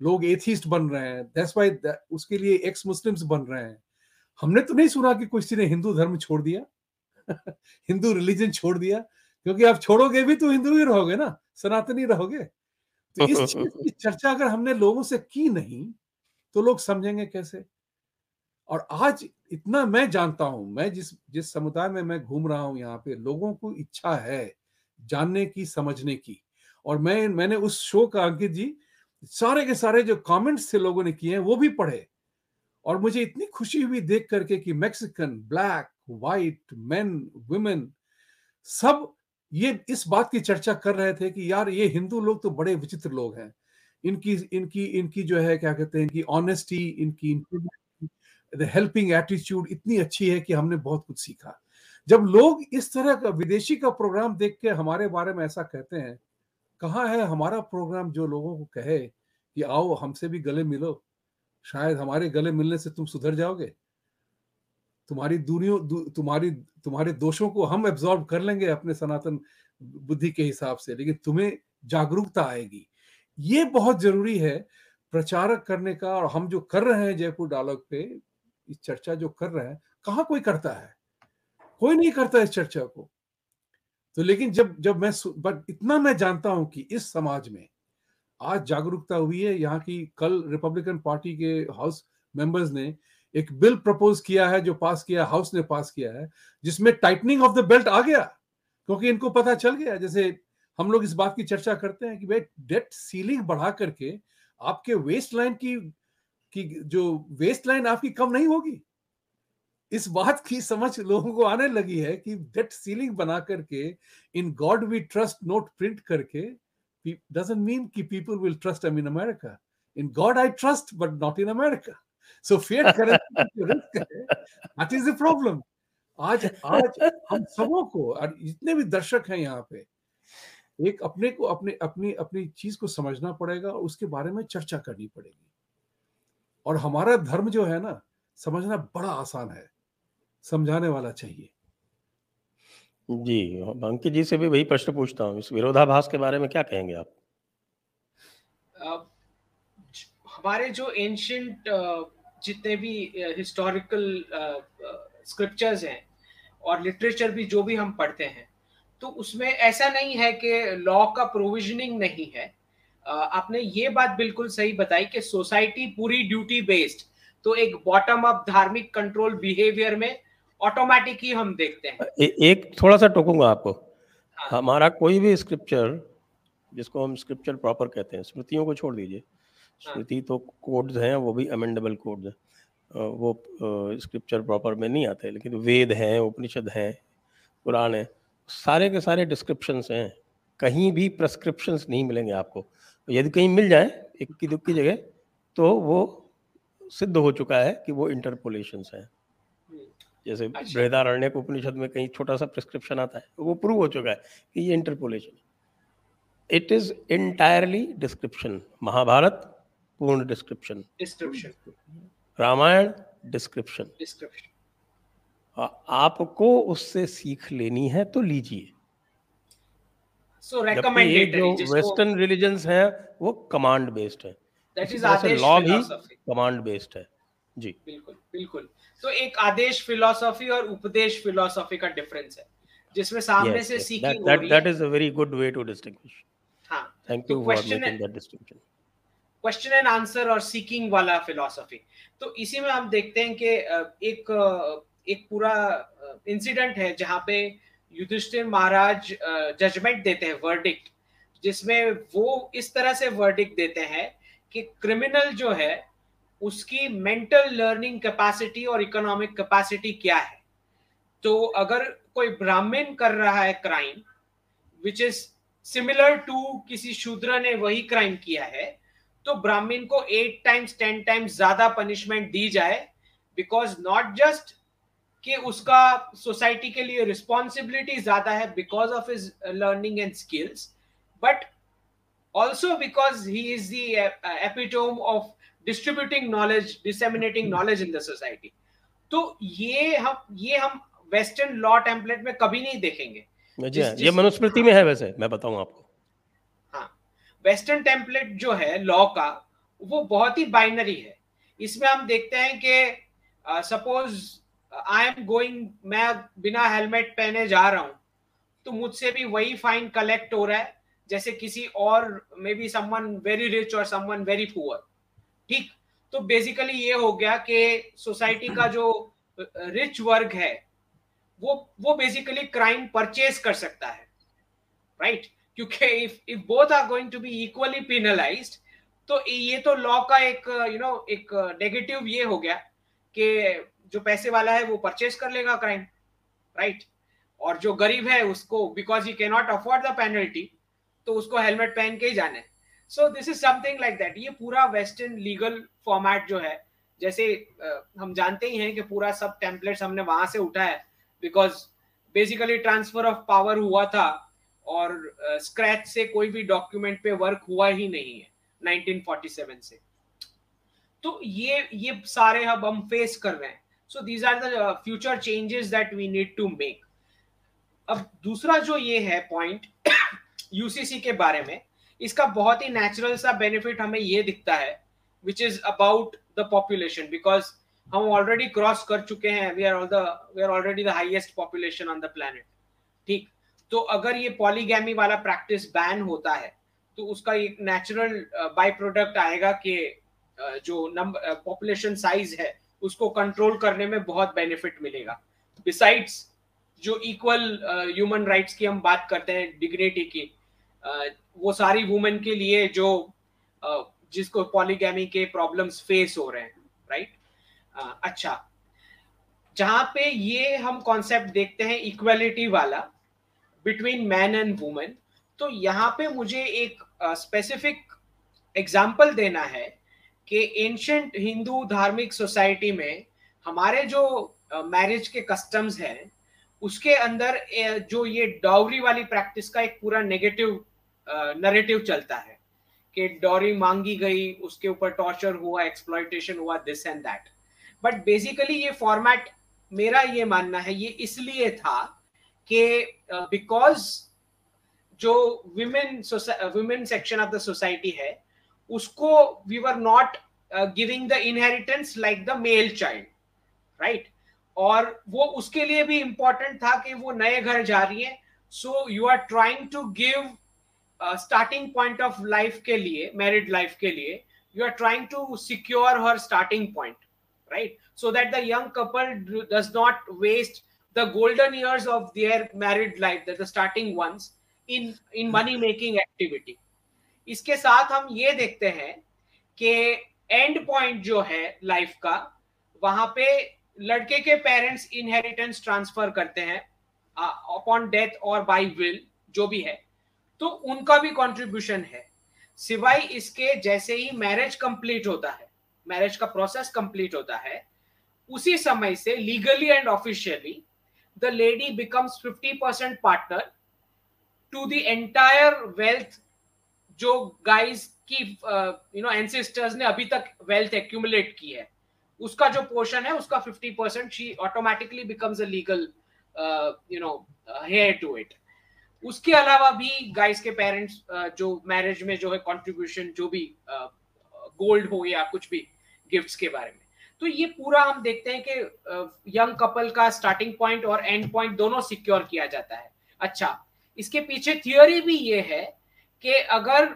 लोग एथिस्ट बन रहे हैं। दैट्स व्हाई उसके लिए एक्स मुस्लिम्स बन रहे हैं। हमने तो नहीं सुना कि किसी ने हिंदू धर्म छोड़ दिया। हिंदू रिलीजन छोड़ दिया क्योंकि आप छोड़ोगे भी तो हिंदू ही रहोगे ना सनातनी रहोगे। तो इस चीज़ की चर्चा अगर हमने लोगों से की नहीं तो लोग समझेंगे कैसे? और आज इतना मैं जानता हूँ मैं जिस जिस समुदाय में मैं घूम रहा हूँ यहाँ पे लोगों को इच्छा है जानने की समझने की। और मैं मैंने उस शो का अंकित जी सारे के सारे जो कमेंट्स थे लोगों ने किए हैं वो भी पढ़े। और मुझे इतनी खुशी हुई देख करके कि Mexican black white men women सब ये इस बात की चर्चा कर रहे थे कि यार ये हिंदू लोग तो बड़े विचित्र लोग हैं। इनकी इनकी इनकी जो है, क्या कहते हैं, इनकी ऑनेस्टी इनकी हेल्पिंग एटीट्यूड इतनी अच्छी है कि हमने बहुत कुछ सीखा। जब लोग इस तरह का विदेशी का प्रोग्राम देख के हमारे बारे में ऐसा कहते हैं, कहाँ है हमारा प्रोग्राम जो लोगों को कहे कि आओ हमसे भी गले मिलो, शायद हमारे गले मिलने से तुम सुधर जाओगे? तुम्हारी दूरियों दू, तुम्हारी तुम्हारे दोषों को हम एब्जॉर्ब कर लेंगे अपने सनातन बुद्धि के हिसाब से लेकिन तुम्हें जागरूकता आएगी। ये बहुत ज़रूरी है प्रचारक करने का और हम जो कर रहे हैं जयपुर डायलॉग पे इस चर्चा जो कर रहे हैं कहाँ कोई करता है? कोई नहीं करता इस चर्चा को। तो लेकिन जब जब मैं बट इतना मैं जानता हूँ कि इस समाज में आज जागरूकता हुई है यहाँ की कल रिपब्लिकन पार्टी के हाउस मेंबर्स ने एक बिल प्रपोज किया है जो पास किया हाउस ने पास किया है जिसमें टाइटनिंग ऑफ़ द बेल्ट आ गया क्योंकि इनको पता चल गया जैसे हम लोग इस बात की चर्चा करते हैं कि भाई डेट सीलिंग बढ़ा करके आपके वेस्ट लाइन की की जो वेस्ट लाइन आपकी कम नहीं होगी इस बात की समझ लोगों को आने लगी है कि डेट सीलिंग बना करके in God we trust note print करके doesn't mean कि people will trust them in America. In God I trust, but not in America. So fiat currency risk है, that is the problem. आज आज हम सबों को और जितने भी दर्शक हैं यहाँ पे एक अपने को अपने अपनी अपनी चीज़ को समझना पड़ेगा और उसके बारे में चर्चा करनी पड़ेगी। और हमारा धर्म जो है ना समझना बड़ा आसान है। समझाने वाला चाहिए।
जी अंकित जी से भी वही प्रश्न पूछता हूँ। इस विरोधाभास के बारे में क्या कहेंगे आप?
हमारे जो एंशंट जितने भी हिस्टोरिकल स्क्रिप्चर्स हैं और लिटरेचर भी जो भी हम पढ़ते हैं तो उसमें ऐसा नहीं है कि लॉ का प्रोविजनिंग नहीं है। आपने ये बात बिल्कुल सही बताई कि सोसाइटी पूरी ड्यूटी बेस्ड तो एक बॉटम अप धार्मिक कंट्रोल बिहेवियर में ऑटोमेटिक ही हम देखते हैं।
ए, एक थोड़ा सा टोकूँगा आपको। हाँ। हमारा कोई भी स्क्रिप्चर जिसको हम स्क्रिप्चर प्रॉपर कहते हैं स्मृतियों को छोड़ दीजिए हाँ। स्मृति तो कोड्स हैं वो भी अमेंडेबल कोड्स हैं। वो स्क्रिप्चर प्रॉपर में नहीं आते लेकिन वेद हैं उपनिषद हैं कुरान है सारे के सारे डिस्क्रिप्शन हैं। कहीं भी प्रेस्क्रिप्शन नहीं मिलेंगे आपको। यदि कहीं मिल जाए इक्की दुक्की जगह तो वो सिद्ध हो चुका है कि वो इंटरपोलेशन हैं। जैसे अच्छा। बृहदारण्य उपनिषद में कहीं छोटा सा प्रिस्क्रिप्शन आता है वो प्रूव हो चुका है कि ये interpolation it is entirely description Mahabharat पूर्ण description
description
Ramayan description description आपको उससे सीख लेनी है तो लीजिए।
सो रेकमेंडेड
जो वेस्टर्न रिलीजन्स हैं वो कमांड बेस्ड है। दैट इज़ आदेश लॉ भी कमांड बेस्ड है। जी।
बिल्कुल बिल्कुल। तो एक आदेश फिलोसॉफी और उपदेश फिलोसॉफी का डिफरेंस है जिसमें सामने yes, से yes.
that, that, that is a very good way to distinguish हाँ thank you
for
making that distinction
question and answer और सीकिंग वाला फिलोसॉफी तो इसी में हम देखते हैं कि एक एक पूरा इंसिडेंट है जहाँ पे युधिष्ठिर महाराज जजमेंट देते हैं वर्डिक्ट जिसमें वो इस तरह से वर्डिक्ट देते हैं कि क्रिमिनल जो है, उसकी मेंटल लर्निंग कैपेसिटी और इकोनॉमिक कैपेसिटी क्या है? तो अगर कोई ब्राह्मण कर रहा है crime which is similar to किसी शूद्र ने वही क्राइम किया है तो ब्राह्मण को एट टाइम्स टेन टाइम्स ज़्यादा पनिशमेंट दी जाए बिकॉज़ नॉट जस्ट कि उसका सोसाइटी के लिए रिस्पॉन्सिबिलिटी ज़्यादा है because of his learning and skills but also because he is the epitome of distributing knowledge disseminating knowledge in the society तो ये हम ये हम वेस्टर्न लॉ टेम्पलेट में कभी नहीं देखेंगे।
जी हाँ, ये मनुस्मृति में है वैसे मैं बताऊँ आपको।
वेस्टर्न टेम्पलेट जो है, लॉ का, वो बहुत ही बाइनरी है। इसमें हम देखते हैं कि सपोज़ आई एम गोइंग मैं बिना हेलमेट पहने जा रहा हूँ तो मुझसे भी वही फाइन कलेक्ट हो रहा है, जैसे किसी और may be someone very rich और समवन वेरी पुअर ठीक? तो बेसिकली ये हो गया कि सोसाइटी का जो रिच वर्ग है, वो वो बेसिकली क्राइम परचेज कर सकता है। Right right? क्योंकि if if both are going to be equally penalized तो ये तो लॉ का एक यू नो एक नेगेटिव ये हो गया कि जो पैसे वाला है वो परचेज कर लेगा क्राइम राइट और जो गरीब है उसको because he can not afford the penalty तो उसको हेलमेट पहन के ही जाने so this is something like that ये पूरा वेस्टर्न लीगल फॉर्मेट जो है, जैसे हम जानते ही हैं कि पूरा सब टेम्पलेट्स हमने वहाँ से उठा है because basically transfer of power हुआ था और स्क्रैच से कोई भी डॉक्यूमेंट पे वर्क हुआ ही नहीं है 1947 से। तो ये ये सारे अब हम फेस कर रहे हैं। So these are the future changes that we need to make अब दूसरा जो ये है पॉइंट यूसीसी के बारे में, इसका बहुत ही नेचुरल सा बेनिफिट हमें ये दिखता है which is about the population because हम ऑलरेडी क्रॉस कर चुके हैं we are all the we are already the highest population on the planet ठीक? तो अगर ये पॉलीगैमी वाला प्रैक्टिस बैन होता है तो उसका एक नेचुरल बाय प्रोडक्ट आएगा कि जो नंबर पॉपुलेशन साइज़ है उसको कंट्रोल करने में बहुत बेनिफिट मिलेगा बिसाइड्स जो इक्वल ह्यूमन राइट्स की हम बात करते हैं डिग्निटी की uh, वो सारी वुमेन के लिए जो uh, जिसको पॉलीगैमी के प्रॉब्लम्स फेस हो रहे हैं राइट right? uh, अच्छा जहाँ पे ये हम कॉन्सेप्ट देखते हैं इक्वलिटी वाला बिटवीन मैन एंड वुमेन तो यहाँ पे मुझे एक स्पेसिफिक एग्ज़ाम्पल देना है कि एंशंट हिंदू धार्मिक सोसाइटी में हमारे जो मैरिज के कस्टम्स हैं, उसके अंदर जो ये डाउरी वाली प्रैक्टिस का एक पूरा नेगेटिव नरेटिव चलता है कि डॉरी मांगी गई, उसके ऊपर टॉर्चर हुआ एक्सप्लॉइटेशन हुआ this and that but basically ये फॉर्मेट मेरा ये मानना है, ये इसलिए था कि बिकॉज़ जो women women section of the society है, उसको we were not giving the inheritance like the male child right और वो उसके लिए भी इंपॉर्टेंट था कि वो नए घर जा रही है। So you are trying to give starting point of life के लिए मैरिड लाइफ के लिए you are trying to secure her starting point right so that the young couple does not waste the golden years of their married life the starting ones in in money making activity इसके साथ हम ये देखते हैं कि and point जो है life का, वहाँ पे लड़के के पेरेंट्स इनहेरिटेंस ट्रांसफ़र करते हैं अपॉन डेथ और बाई विल जो भी है तो उनका भी कंट्रीब्यूशन है। सिवाय इसके जैसे ही मैरिज कंप्लीट होता है मैरिज का प्रोसेस कंप्लीट होता है, उसी समय से legally and officially the lady becomes 50 percent partner to the entire wealth जो गाइस की यू नो एंसेस्टर्स ने अभी तक वेल्थ एक्यूमुलेट की है। उसका जो पोर्शन है उसका 50 percent she automatically becomes a legal you know heir to it उसके अलावा भी गाइस के पेरेंट्स uh, जो मैरिज में जो है कंट्रीब्यूशन जो भी गोल्ड uh, हो या कुछ भी गिफ्ट्स के बारे में। तो ये पूरा हम देखते हैं कि यंग कपल का स्टार्टिंग पॉइंट और एंड पॉइंट दोनों सिक्योर किया जाता है। अच्छा इसके पीछे थियोरी भी ये है कि अगर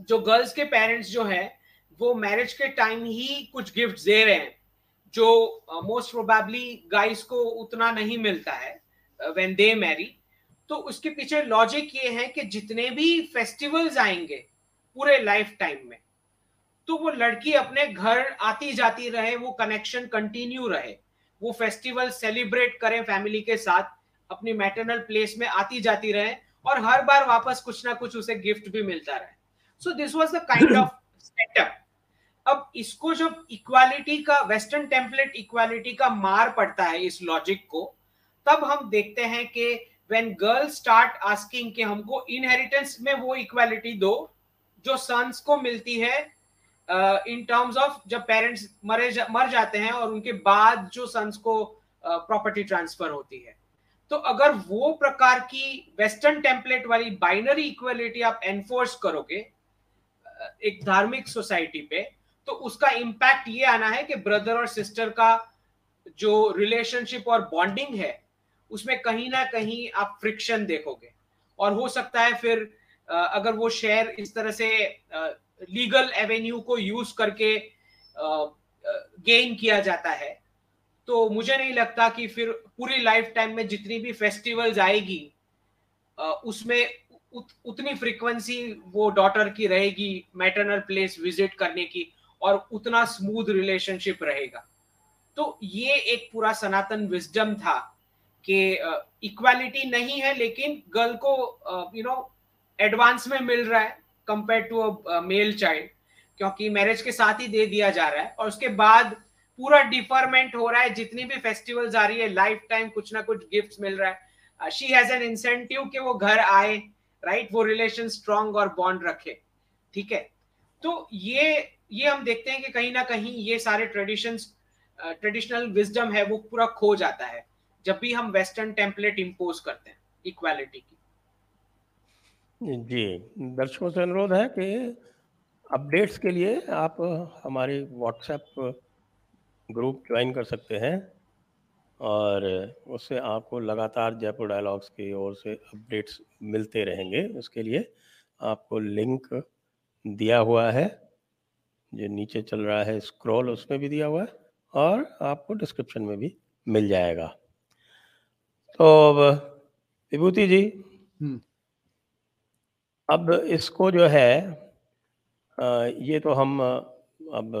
जो गर्ल्स के पेरेंट्स जो है, वो मैरिज के टाइम ही कुछ गिफ्ट दे रहे हैं, जो मोस्ट प्रोबेबली गाइस को उतना नहीं मिलता है व्हेन दे मैरी तो उसके पीछे लॉजिक ये है कि जितने भी फेस्टिवल्स आएँगे, पूरे लाइफ टाइम में तो वो लड़की अपने घर आती जाती रहे, वो कनेक्शन कंटिन्यू रहे। वो फेस्टिवल सेलिब्रेट करें फैमिली के साथ, अपनी मैटरनल प्लेस में आती जाती रहे और हर बार वापस कुछ ना कुछ उसे गिफ्ट भी मिलता रहे। So this was the kind of setup अब इसको जब इक्वालिटी का वेस्टर्न टेम्पलेट इक्वालिटी का मार पड़ता है इस लॉजिक को, तब हम देखते हैं कि व्हेन गर्ल स्टार्ट आस्किंग हमको इनहेरिटेंस में वो इक्वालिटी दो, जो सन्स को मिलती है इन टर्म्स ऑफ़ जब पेरेंट्स मरे जा, मर जाते हैं और उनके बाद जो सन्स को प्रॉपर्टी uh, ट्रांसफ़र होती है। तो अगर वो प्रकार की वेस्टर्न टेम्पलेट वाली बाइनरी इक्वलिटी आप एनफोर्स करोगे एक धार्मिक सोसाइटी पे तो उसका इम्पैक्ट ये आना है कि ब्रदर और सिस्टर का जो रिलेशनशिप और बॉन्डिंग है उसमें कहीं ना कहीं आप फ्रिक्शन देखोगे। और हो सकता है फिर अगर वो शेयर इस तरह से लीगल एवेन्यू को यूज़ करके गेन किया जाता है। तो मुझे नहीं लगता कि फिर पूरी लाइफ टाइम में जितनी भी फेस्टिवल्स आएगी उसमें उत, उतनी फ्रीक्वेंसी वो डॉटर की रहेगी मैटरनल प्लेस विज़िट करने की और उतना स्मूथ रिलेशनशिप रहेगा। तो ये एक पूरा सनातन विजडम था कि इक्वालिटी नहीं है लेकिन गर्ल को यू नो एडवांस में मिल रहा है। Compare to a male child क्योंकि मैरिज के साथ ही दे दिया जा रहा है और उसके बाद पूरा डिफरमेंट हो रहा है, जितनी भी फेस्टिवल्स आ रही है लाइफ टाइम कुछ ना कुछ गिफ्ट्स मिल रहा है। शी हैज़ एन इंसेंटिव कि वो घर आए राइट right? वो रिलेशन स्ट्रॉन्ग और बॉन्ड रखे, ठीक है? तो ये ये हम देखते हैं कि कहीं ना कहीं ये सारे ट्रेडिशन ट्रेडिशनल विजडम है, वो पूरा खो जाता है, जब भी हम वेस्टर्न टेम्पलेट इम्पोज करते हैं इक्वालिटी की।
जी, दर्शकों से अनुरोध है कि अपडेट्स के लिए आप हमारे व्हाट्सएप ग्रुप ज्वाइन कर सकते हैं और उससे आपको लगातार जयपुर डायलॉग्स की ओर से अपडेट्स मिलते रहेंगे उसके लिए आपको लिंक दिया हुआ है, जो नीचे चल रहा है स्क्रॉल, उसमें भी दिया हुआ है और आपको डिस्क्रिप्शन में भी मिल जाएगा तो अब विभूति जी हम्म। अब इसको जो है ये तो हम अब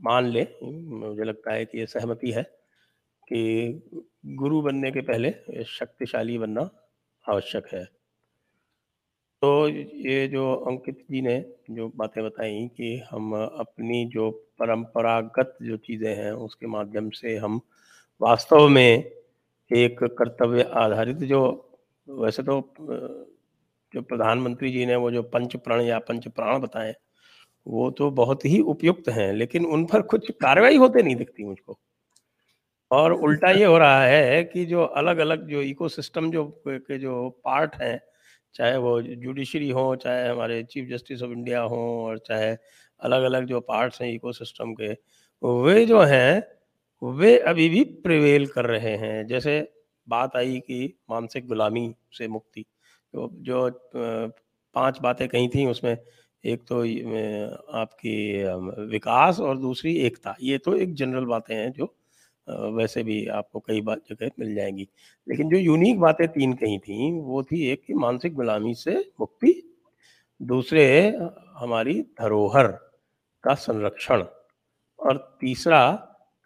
मान ले, मुझे लगता है कि ये सहमति है कि गुरु बनने के पहले शक्तिशाली बनना आवश्यक है। तो ये जो अंकित जी ने जो बातें बताई कि हम अपनी जो परंपरागत जो चीज़ें हैं, उसके माध्यम से हम वास्तव में एक कर्तव्य आधारित जो, वैसे तो जो प्रधानमंत्री जी ने वो जो पंच प्रण या पंच प्राण बताए, वो तो बहुत ही उपयुक्त हैं, लेकिन उन पर कुछ कार्रवाई होते नहीं दिखती मुझको। और उल्टा ये हो रहा है कि जो अलग अलग जो इकोसिस्टम जो के जो पार्ट हैं, चाहे वो जुडिशरी हो, चाहे हमारे चीफ जस्टिस ऑफ़ इंडिया हो और चाहे अलग अलग जो पार्ट्स हैं इकोसिस्टम के, वे जो हैं, वे अभी भी प्रिवेल कर रहे हैं। जैसे बात आई कि मानसिक गुलामी से मुक्ति तो जो पाँच बातें कही थी उसमें, एक तो आपकी विकास और दूसरी एकता, ये तो एक जनरल बातें हैं जो वैसे भी आपको कई बात जगह मिल जाएँगी। लेकिन जो यूनिक बातें तीन कही थी, वो थी एक कि मानसिक गुलामी से मुक्ति, दूसरे, हमारी धरोहर का संरक्षण, और तीसरा,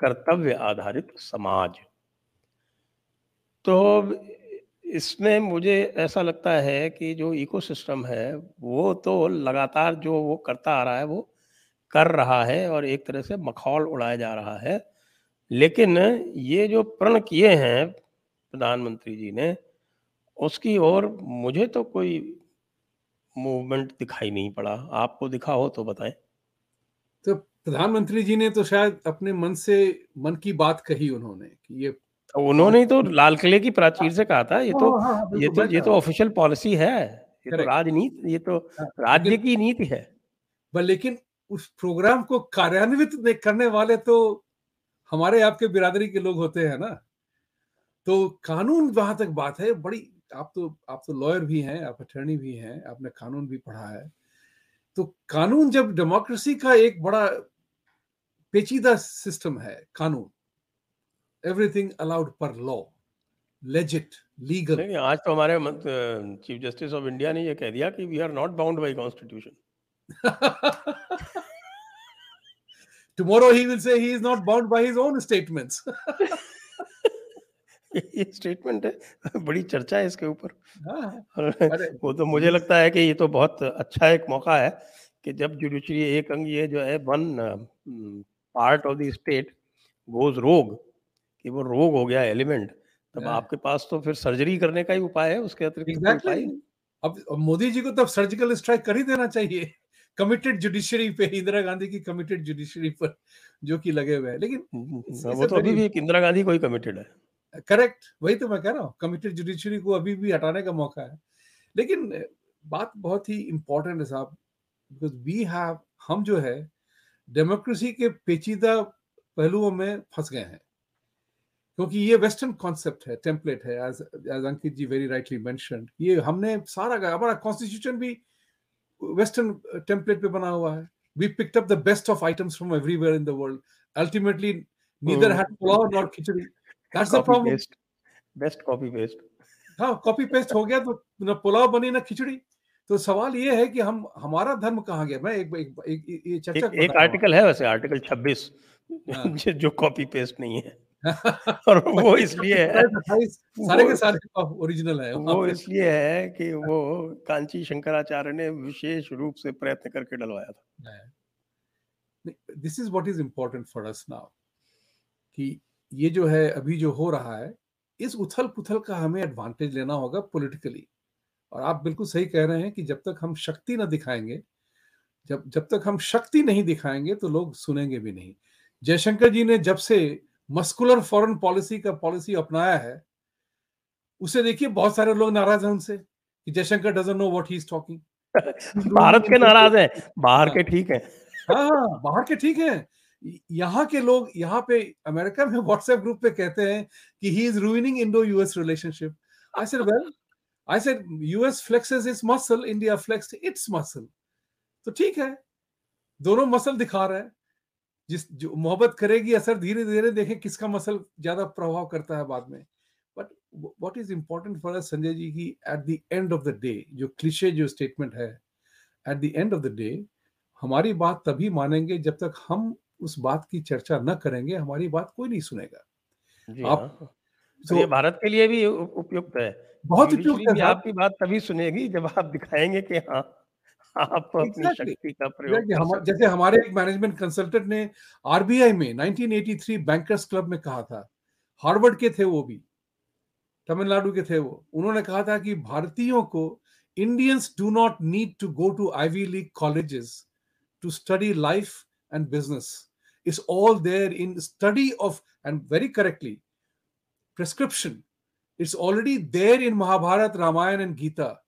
कर्तव्य आधारित समाज। तो इसमें मुझे ऐसा लगता है कि जो इकोसिस्टम है, वो तो लगातार जो वो करता आ रहा है, वो कर रहा है और एक तरह से मखौल उड़ाया जा रहा है। लेकिन ये जो प्रण किए हैं प्रधानमंत्री जी ने, उसकी ओर मुझे तो कोई मूवमेंट दिखाई नहीं पड़ा। आपको दिखा हो तो बताएँ।
तो प्रधानमंत्री जी ने तो शायद अपने मन से मन की बात कही उन्होंने कि ये
उन्होंने तो लाल किले की प्राचीर से कहा था ये तो हाँ, हाँ, ये तो ये तो ऑफिशियल पॉलिसी है ये तो राजनीति ये तो हाँ, राज्य की नीति है।
लेकिन उस प्रोग्राम को कार्यान्वित करने वाले तो हमारे आपके बिरादरी के लोग होते हैं ना। तो कानून जहाँ तक बात है बड़ी आप तो आप तो लॉयर भी हैं आप अटर्नी भी हैं आपने कानून भी पढ़ा है। तो कानून जब डेमोक्रेसी का एक बड़ा पेचीदा सिस्टम है कानून। एवरीथिंग अलाउड पर लॉ लेजिट लीगल
नहीं आज तो हमारे चीफ जस्टिस ऑफ़ इंडिया ने ये कह दिया कि we are not bound by constitution
tomorrow he will say he is not bound by his own statements.
ये स्टेटमेंट है बड़ी चर्चा है इसके ऊपर। हाँ। वो तो मुझे लगता है कि ये तो बहुत अच्छा एक मौका है कि जब जुडिशरी एक अंग ये जो है one part of the state goes rogue कि वो रोग हो गया एलिमेंट तब हाँ। आपके पास तो फिर सर्जरी करने का ही उपाय है उसके अतिरिक्त
exactly. उपाय? अब मोदी जी को तब सर्जिकल स्ट्राइक कर ही देना चाहिए। कमिटेड जुडिशरी पे इंदिरा गांधी की कमिटेड जुडिशरी पर जो कि लगे हुए हैं। लेकिन
वो तो अभी भी इंदिरा गांधी कोई कमिटेड है।
करेक्ट वही तो मैं कह रहा हूँ कमिटेड जुडिशरी को अभी भी हटाने का मौका है। लेकिन बात बहुत ही इंपॉर्टेंट है साहब बिकॉज़ वी हैव हम जो है डेमोक्रेसी के पेचीदा पहलुओं में फंस गए हैं। क्योंकि ये वेस्टर्न कॉन्सेप्ट है टेम्पलेट है as as Ankit ji very rightly mention ये हमने सारा हमारा कॉन्स्टिट्यूशन भी वेस्टर्न टेम्पलेट पे बना हुआ है। We picked up the best of items from everywhere in the world ultimately neither had pulao nor khichdi that's the problem
best copy paste
हाँ कॉपी पेस्ट हो गया तो ना पुलाव बनी ना खिचड़ी तो सवाल ये है कि हम हमारा धर्म कहाँ गया? मैं एक एक, एक, एक ये चर्चा
एक, एक आर्टिकल है। वैसे आर्टिकल 26 हाँ। जो कॉपी पेस्ट नहीं है। और वो इसलिए है
सारे के सारे ओरिजिनल है
वो इसलिए है कि वो कांची शंकराचार्य ने विशेष रूप से प्रयत्न करके डलवाया था।
This is what is important for us now कि ये जो है अभी जो हो रहा है इस उथल पुथल का हमें एडवांटेज लेना होगा पॉलिटिकली और आप बिल्कुल सही कह रहे हैं कि जब तक हम शक्ति ना दिखाएँगे जब जब तक हम शक्ति नहीं दिखाएँगे तो लोग सुनेंगे भी नहीं। जयशंकर जी ने जब से मस्कुलर फॉरेन पॉलिसी का पॉलिसी अपनाया है उसे देखिए बहुत सारे लोग नाराज़ हैं उनसे कि Jaishankar doesn't know what he is talking
Bharat के नाराज़ हैं बाहर के ठीक हैं।
हाँ हाँ बाहर के ठीक हैं। यहाँ के लोग यहाँ पे अमेरिका में व्हाट्सएप ग्रुप पे कहते हैं कि he is ruining Indo US relationship I said well I said US flexes its muscle India flex its muscle तो ठीक है दोनों मसल दिखा रहे हैं। जिस जो मोहब्बत करेगी असर धीरे धीरे देखें किसका मसल ज़्यादा प्रभाव करता है बाद में। But what is important for us Sanjay ji की at the end of the day जो क्लिशे जो स्टेटमेंट है at the end of the day हमारी बात तभी मानेंगे जब तक हम उस बात की चर्चा न करेंगे हमारी बात कोई नहीं सुनेगा।
आप हाँ। तो ये भारत के लिए भी उपयुक्त है।
बहुत उपयुक्त
है आपकी बात तभी सुनेगी जब आप दिखाएँगे कि हाँ। आप अपनी शक्ति का प्रयोग
हम, जैसे हमारे एक मैनेजमेंट कंसल्टेंट ने आरबीआई में 1983 बैंकर्स क्लब में कहा था। हार्वर्ड के थे वो भी तमिलनाडु के थे वो। उन्होंने कहा था कि भारतीयों को Indians do not need to go to Ivy League colleges to study life and business is all there in study of and very correctly prescription it's already there in Mahabharata Ramayana and gita.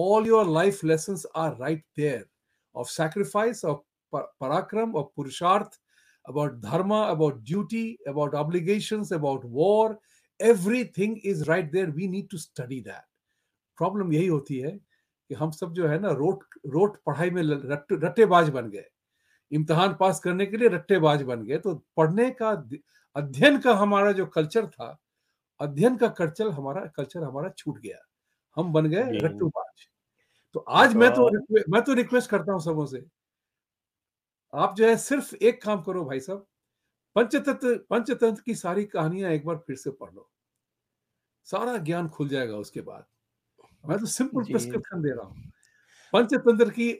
All your life lessons are right there of sacrifice, of parakram, of purusharth, about dharma, about duty, about obligations, about war. Everything is right there. We need to study that. Problem यही होती है कि हम सब जो है ना road road पढ़ाई में रट, रट्टेबाज बन गए इम्तहान पास करने के लिए रट्टेबाज बन गए तो पढ़ने का अध्ययन का हमारा जो कल्चर था अध्ययन का कल्चर हमारा कल्चर हमारा छूट गया हम बन गए रट्टूबाज तो आज मैं तो मैं तो रिक्वेस्ट करता हूँ सबों से। आप जो है सिर्फ़ एक काम करो भाई साहब पंचतंत्र पंचतंत्र की सारी कहानियाँ एक बार फिर से पढ़ लो। सारा ज्ञान खुल जाएगा उसके बाद। मैं तो सिंपल प्रिस्क्रिप्शन दे रहा हूँ। पंचतंत्र की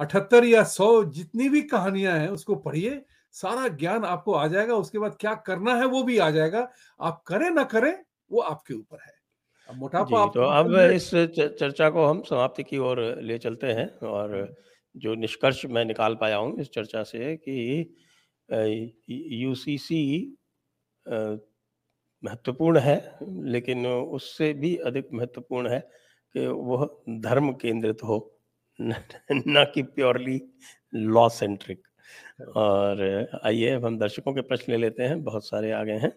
अठहत्तर या सौ जितनी भी कहानियाँ हैं उसको पढ़िए सारा ज्ञान आपको आ जाएगा उसके बाद क्या करना है वो भी आ जाएगा। आप करें ना करें वो आपके ऊपर है।
मोटापा तो अब इस चर्चा को हम समाप्ति की ओर ले चलते हैं और जो निष्कर्ष मैं निकाल पाया हूँ इस चर्चा से कि यूसीसी महत्वपूर्ण है लेकिन उससे भी अधिक महत्वपूर्ण है कि वह धर्म केंद्रित हो न कि प्योरली लॉ सेंट्रिक। और आइए हम दर्शकों के प्रश्न ले लेते हैं बहुत सारे आ गए हैं।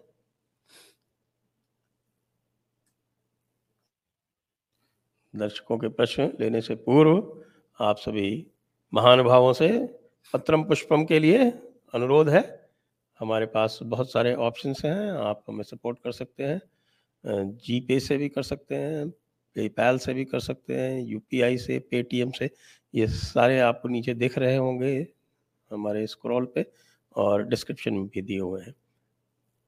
दर्शकों के प्रश्न लेने से पूर्व आप सभी महानुभावों से पत्रम पुष्पम के लिए अनुरोध है। हमारे पास बहुत सारे ऑप्शंस हैं, आप हमें सपोर्ट कर सकते हैं। जी पे से भी कर सकते हैं पेपैल से भी कर सकते हैं यूपीआई से पेटीएम से, ये सारे आपको नीचे दिख रहे होंगे हमारे स्क्रॉल पे और डिस्क्रिप्शन में भी दिए हुए हैं।